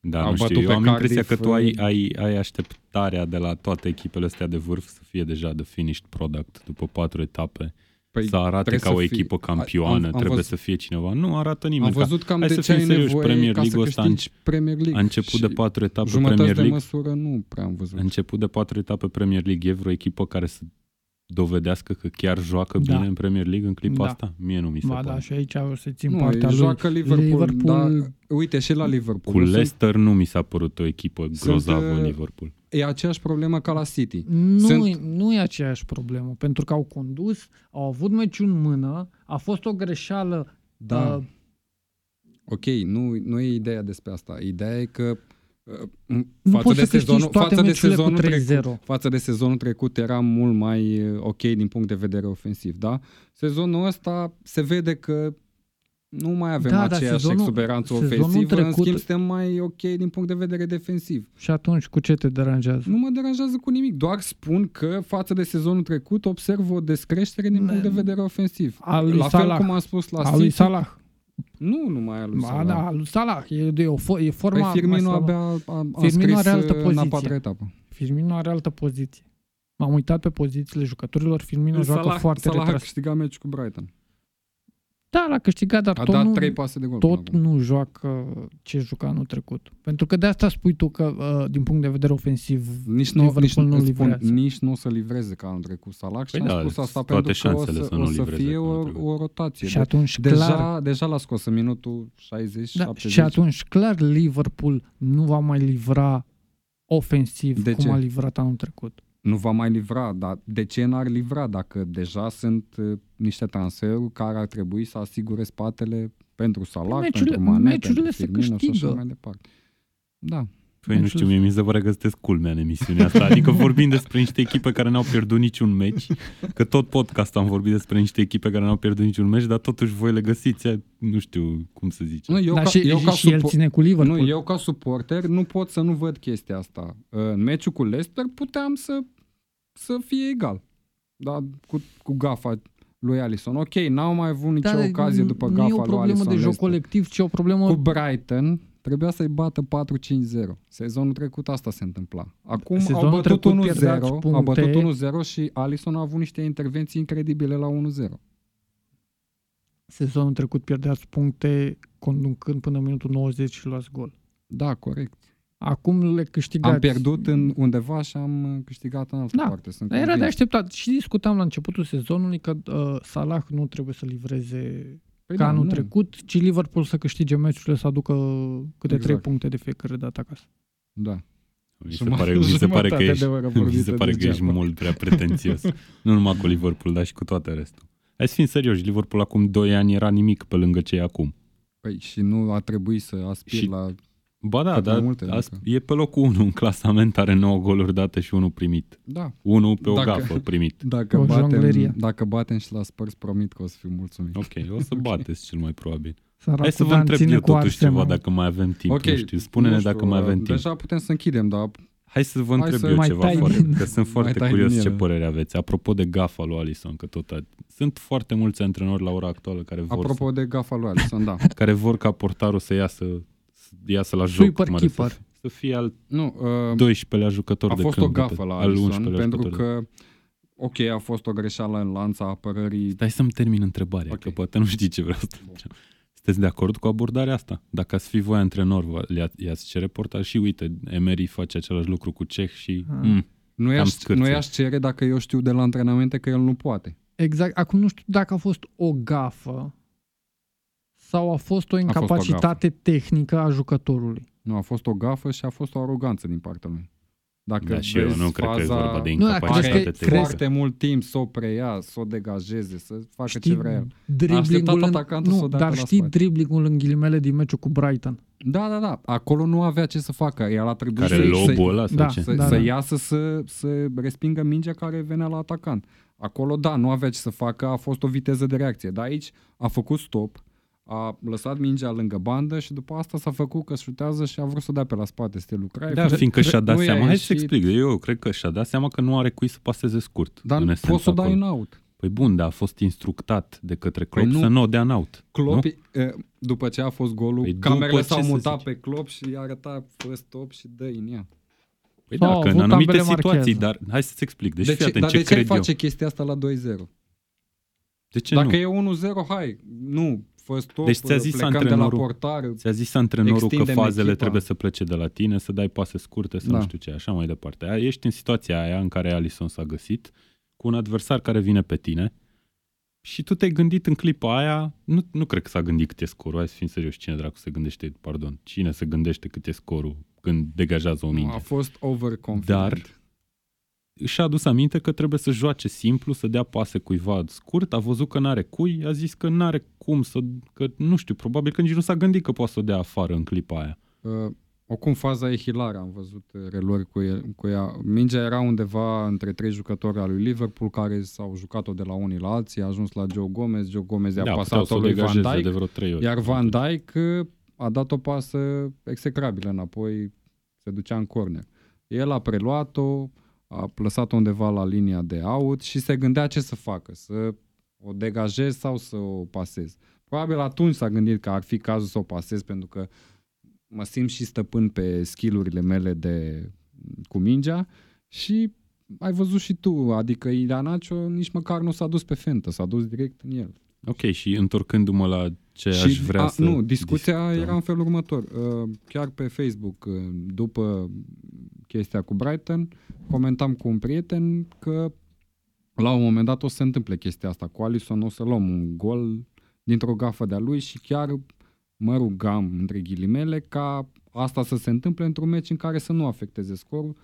Da, nu știu, eu am Cardiff, impresia că tu ai, ai, ai așteptarea de la toate echipele astea de vârf să fie deja de finished product după patru etape. Păi să arate ca o echipă fie, campioană, am, am trebuie văzut, să fie cineva. Nu arată nimeni. Am văzut cam de ce ai nevoie Premier League ca să ăsta Premier League. A început de patru etape Premier League. de măsură nu prea am văzut. A început de patru etape Premier League. E vreo echipă care să dovedească că chiar joacă da. bine în Premier League în clipa da. asta? Mie nu mi se ba, da, pare. da, și aici o să țin nu, partea joacă lui. Liverpool, Liverpool da, uite și la Liverpool. Cu Leicester nu mi s-a părut o echipă grozavă în uh, Liverpool. E aceeași problemă ca la City. Nu, Sunt... nu e aceeași problemă, pentru că au condus, au avut meciul în mână, a fost o greșeală. Da. Uh, ok, nu, nu e ideea despre asta. Ideea e că nu față de, sezonul, față, de sezonul trecut, față de sezonul trecut era mult mai uh, ok din punct de vedere ofensiv, da? Sezonul ăsta se vede că nu mai avem da, aceeași sezonul, exuberanță ofensivă, trecut... în schimb suntem mai ok din punct de vedere defensiv. Și atunci cu ce te deranjează? Nu mă deranjează cu nimic, doar spun că față de sezonul trecut observ o descreștere din punct de vedere ofensiv. Al la Salah. fel cum am spus la al lui Salah. Nu numai al lui Salah. Da, al lui Salah. E, de o, e forma... Păi Firmino abia a, a Firmino are altă poziție. în a patra etapă. Firmino are altă poziție. M-am uitat pe pozițiile jucătorilor. Firmino Salah, joacă foarte Salah retras. a câștigat meci cu Brighton. Da, l-a câștigat, dar a tot, dat nu, trei pase de gol tot nu joacă ce juca anul trecut. Pentru că de asta spui tu că, uh, din punct de vedere ofensiv, nici nu, nici, nu livrează. Spun, nici nu o să livreze ca anul trecut Salah păi și da, am spus asta pentru că o să, să, o să fie o, o rotație. Și atunci, deja, clar, deja l-a scos în minutul 60 da, 70 Și atunci, clar, Liverpool nu va mai livra ofensiv de cum ce? a livrat anul trecut nu va mai livra, dar de ce n-ar livra dacă deja sunt uh, niște transferuri care ar trebui să asigure spatele pentru Salah, meciurile, pentru Mane, pentru Firmino și așa mai departe. Da. Păi nu știu, mie mi se pare că sunteți culmea în emisiunea asta. Adică vorbim despre niște echipe care n-au pierdut niciun meci, că tot podcastul am vorbit despre niște echipe care n-au pierdut niciun meci, dar totuși voi le găsiți, nu știu cum să zice. Nu, eu da, ca, și, eu ca și el ține cu Liverpool. Nu, eu ca suporter nu pot să nu văd chestia asta. În meciul cu Leicester puteam să, să fie egal. Da, cu, cu gafa lui Alison. Ok, n-au mai avut nicio da, ocazie după gafa lui Alison. Nu e o problemă de joc colectiv, ci o problemă... Cu Brighton, Trebuia să-i bată 4-5-0. Sezonul trecut asta se întâmpla. Acum Sezonul au bătut 1-0, au bătut 1-0 și Alisson a avut niște intervenții incredibile la 1-0. Sezonul trecut pierdeați puncte conducând până în minutul 90 și luați gol. Da, corect. Acum le câștigați. Am pierdut în undeva și am câștigat în altă da. parte. Sunt era de așteptat. Și discutam la începutul sezonului că uh, Salah nu trebuie să livreze Păi ca da, anul nu. trecut, ci Liverpool să câștige meciurile, să aducă câte exact. 3 puncte de fiecare dată acasă. Da. Mi se pare, mi se pare că ești, mi se pare că ești mult prea pretențios. nu numai cu Liverpool, dar și cu toate restul. Hai să fim serioși, Liverpool acum 2 ani era nimic pe lângă ce e acum. Păi și nu a trebuit să aspir și la Ba da, dar multe, e pe locul 1 în clasament, are 9 goluri date și unul primit. Da. Unul pe o dacă, gafă primit. Dacă o batem, dacă batem și la Spurs, promit că o să fiu mulțumit. Ok, o să bateți cel mai probabil. Săracul Hai să vă întreb eu totuși ceva, dacă mai avem timp, okay, nu știu. Spune-ne nu știu, dacă mai avem timp. Deja putem să închidem, dar... Hai să vă întreb eu ceva, foarte, că sunt foarte curios ce părere aveți. Apropo de gafa lui Alison, că tot a... sunt foarte mulți antrenori la ora actuală care vor Apropo să... de gafa lui Alison, da. care vor ca portarul să iasă iasă la joc. Super keeper. Să fie al nu, uh, 12-lea jucător a de fost câmp, o gafă la Alisson, pentru că ok, a fost o greșeală în lanța apărării. Stai să-mi termin întrebarea, okay. că poate nu știi ce vreau să Sunteți de acord cu abordarea asta? Dacă ați fi voi antrenor, i-ați cere portar și uite, Emery face același lucru cu Ceh și... Ah. Mm, nu i-aș, nu i-aș cere dacă eu știu de la antrenamente că el nu poate. Exact. Acum nu știu dacă a fost o gafă sau a fost o incapacitate fost o tehnică a jucătorului. Nu, a fost o gafă și a fost o aroganță din partea lui. Dacă da, și eu nu cred că e vorba de incapacitate nu, tehnică. foarte mult timp să o preia, să o degajeze, să facă știi, ce vrea el. Driblingul în, nu, să o dar știi spate. driblingul în ghilimele din meciul cu Brighton. Da, da, da. Acolo nu avea ce să facă. El a trebuit care să, lobul ăla, da, ce? să, da, să da. iasă să, să respingă mingea care venea la atacant. Acolo, da, nu avea ce să facă, a fost o viteză de reacție. Dar aici a făcut stop, a lăsat mingea lângă bandă și după asta s-a făcut că șutează și a vrut să dea pe la spate să te lucrai. Da, fiindcă și-a dat seama, hai să explic, eu cred că și-a dat seama că nu are cui să paseze scurt. Dar poți să o dai în out. Păi bun, dar a fost instructat de către Klopp păi nu, să nu o dea în out. Klopp, nu? după ce a fost golul, păi camerele s-au mutat pe Klopp și i-a arătat fă stop și dă în ea. Păi da, că în anumite situații, dar hai să-ți explic. Deci, de ce, atent, dar ce de ce cred face eu? chestia asta la 2-0? De ce Dacă nu? e 1-0, hai, nu, fă stop, deci ți-a zis antrenorul, de la portar, ți-a zis antrenorul că fazele echipa. trebuie să plece de la tine, să dai pase scurte, să da. nu știu ce, așa mai departe. Ești în situația aia în care Alison s-a găsit, cu un adversar care vine pe tine și tu te-ai gândit în clipa aia, nu, nu cred că s-a gândit cât e scorul, hai să fim serios, cine dracu se gândește, pardon, cine se gândește cât e scorul când degajează o minge. A fost overconfident. Dar și-a adus aminte că trebuie să joace simplu, să dea pase cuiva scurt, a văzut că n-are cui, a zis că n-are cum să, că nu știu, probabil că nici nu s-a gândit că poate să o dea afară în clipa aia. Uh, Oricum, faza e hilară, am văzut reluări cu, el, cu ea. Mingea era undeva între trei jucători al lui Liverpool care s-au jucat-o de la unii la alții, a ajuns la Joe Gomez, Joe Gomez i-a da, pasat-o lui Van Dijk, de vreo trei ori. iar Van Dijk a dat o pasă execrabilă înapoi, se ducea în corner. El a preluat-o, a lăsat-o undeva la linia de out și se gândea ce să facă, să o degajez sau să o pasez. Probabil atunci s-a gândit că ar fi cazul să o pasez pentru că mă simt și stăpân pe skillurile mele de cu mingea și ai văzut și tu, adică Ileanacio nici măcar nu s-a dus pe fentă, s-a dus direct în el. Ok, și întorcându-mă la ce și, aș vrea a, să... Nu, discuția discutăm. era în felul următor. Uh, chiar pe Facebook, uh, după chestia cu Brighton, comentam cu un prieten că la un moment dat o să se întâmple chestia asta. Cu Alisson, o să luăm un gol dintr-o gafă de-a lui și chiar mă rugam, între ghilimele, ca asta să se întâmple într-un meci în care să nu afecteze scorul.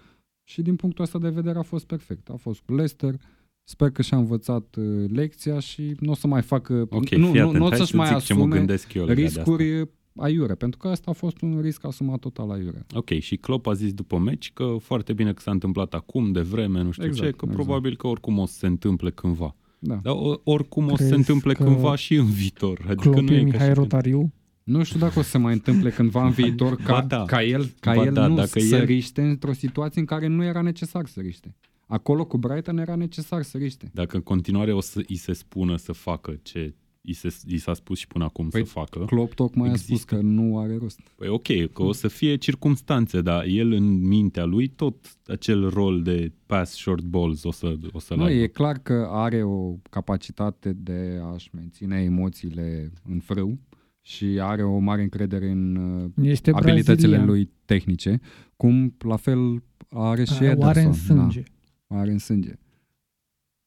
Și din punctul ăsta de vedere a fost perfect. A fost cu Leicester, sper că și-a învățat uh, lecția și nu o să mai facă, okay, nu, nu, nu o să-și mai asume eu riscuri aiure, pentru că asta a fost un risc asumat total aiure. Ok, și Klopp a zis după meci că foarte bine că s-a întâmplat acum, de vreme, nu știu exact, ce, că exact. probabil că oricum o să se întâmple cândva. Da. Dar oricum Crezi o să se întâmple cândva și în viitor. Adică Klopp nu e Mihai Rotariu? Nu știu dacă o să se mai întâmple cândva în viitor ca, da. ca el, ca el da, nu dacă să el... riște într-o situație în care nu era necesar să riște. Acolo cu Brighton era necesar să riște. Dacă în continuare o să îi se spună să facă ce i, se, i s-a spus și până acum păi, să facă. Klopp tocmai există. a spus că nu are rost. Păi ok, că o să fie circumstanțe, dar el în mintea lui tot acel rol de pass short balls o să o să Nu, e clar că are o capacitate de a-și menține emoțiile în frâu și are o mare încredere în uh, este abilitățile Brazilia. lui tehnice, cum la fel are și A, Ederson. Are în sânge. Da, are în sânge.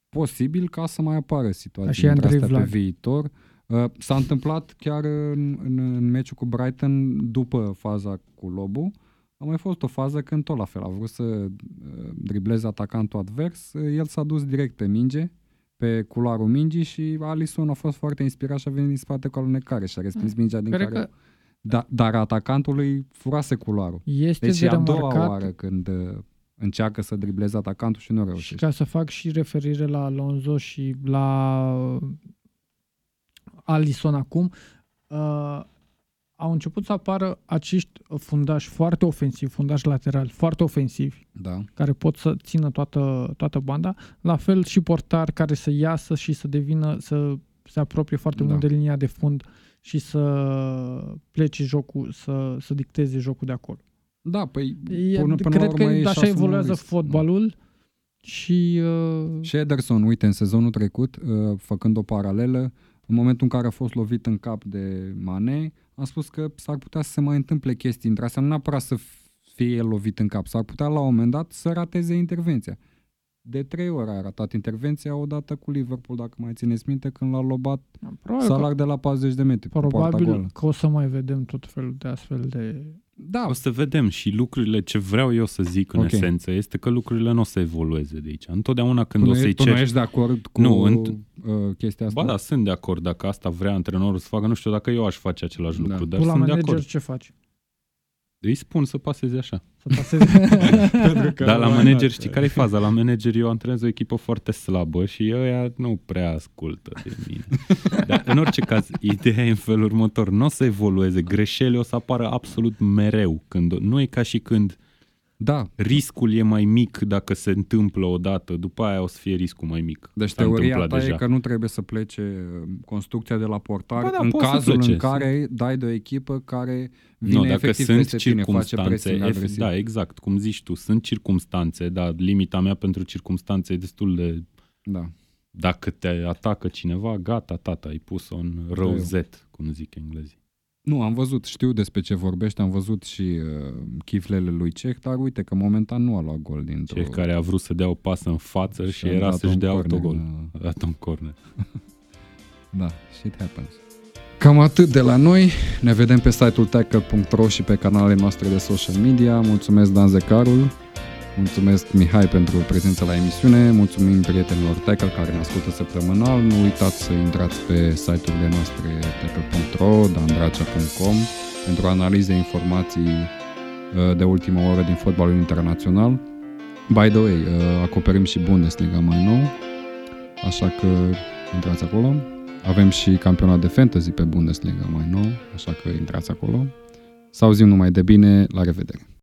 Posibil ca să mai apară situații între astea Vlad. pe viitor. Uh, s-a întâmplat chiar în, în, în meciul cu Brighton după faza cu Lobu. A mai fost o fază când tot la fel a vrut să uh, dribleze atacantul advers. El s-a dus direct pe minge pe culoarul mingii și Alisson a fost foarte inspirat și a venit din spate cu alunecare și a respins mm. mingea din Cred care... Că... Da, dar atacantului furase culoarul. Este deci de e a doua oară când uh, încearcă să dribleze atacantul și nu reușește. Și ca să fac și referire la Alonso și la Alisson acum, uh, au început să apară acești fundași foarte ofensivi, fundași laterali foarte ofensivi, da. care pot să țină toată, toată banda, la fel și portari care să iasă și să devină, să se apropie foarte da. mult de linia de fund și să plece jocul, să, să dicteze jocul de acolo. Da, păi până, până Cred că e așa evoluează fotbalul și... Uh... Și Ederson, uite, în sezonul trecut, uh, făcând o paralelă, în momentul în care a fost lovit în cap de Mane, am spus că s-ar putea să se mai întâmple chestii între astea, nu neapărat să fie el lovit în cap, s-ar putea la un moment dat să rateze intervenția. De trei ori a ratat intervenția odată cu Liverpool, dacă mai țineți minte, când l-a lobat Probabil salar de la 40 de metri. Probabil că o să mai vedem tot felul de astfel de da. O să vedem și lucrurile, ce vreau eu să zic în okay. esență, este că lucrurile nu o să evolueze de aici. Întotdeauna când tu o să-i cer... nu ești de acord cu nu, în... uh, chestia asta? Ba da, sunt de acord. Dacă asta vrea antrenorul să facă, nu știu dacă eu aș face același da. lucru, dar tu sunt de acord. ce faci? Îi spun să paseze așa. Să paseze. Dar la manager, știi care e faza? La manager eu antrenez o echipă foarte slabă și ăia nu prea ascultă de mine. Dar în orice caz, ideea e în felul următor. Nu o să evolueze. Greșeli o să apară absolut mereu. Când, nu e ca și când da. Riscul e mai mic dacă se întâmplă odată, după aia o să fie riscul mai mic. Deci teoria ta deja. e că nu trebuie să plece uh, construcția de la portar ba da, în cazul în care dai de o echipă care vine nu, dacă efectiv sunt peste tine, face ef- Da, exact, cum zici tu, sunt circumstanțe, dar limita mea pentru circumstanțe e destul de... Da. Dacă te atacă cineva, gata, tata, ai pus-o în rău Z, cum zic englezii. Nu, am văzut, știu despre ce vorbește, am văzut și uh, chiflele lui Ceh, dar uite că momentan nu a luat gol din Ceh care a vrut să dea o pasă în față și, și era să-și dea autogol. A dat un corner. da, shit happens. Cam atât de la noi. Ne vedem pe site-ul tackle.ro și pe canalele noastre de social media. Mulțumesc Dan Zecarul. Mulțumesc Mihai pentru prezența la emisiune, mulțumim prietenilor Tackle care ne ascultă săptămânal, nu uitați să intrați pe site-urile noastre tp.ro, dandracea.com pentru analize, informații uh, de ultimă oră din fotbalul internațional. By the way, uh, acoperim și Bundesliga mai nou, așa că intrați acolo. Avem și campionat de fantasy pe Bundesliga mai nou, așa că intrați acolo. Să auzim numai de bine, la revedere!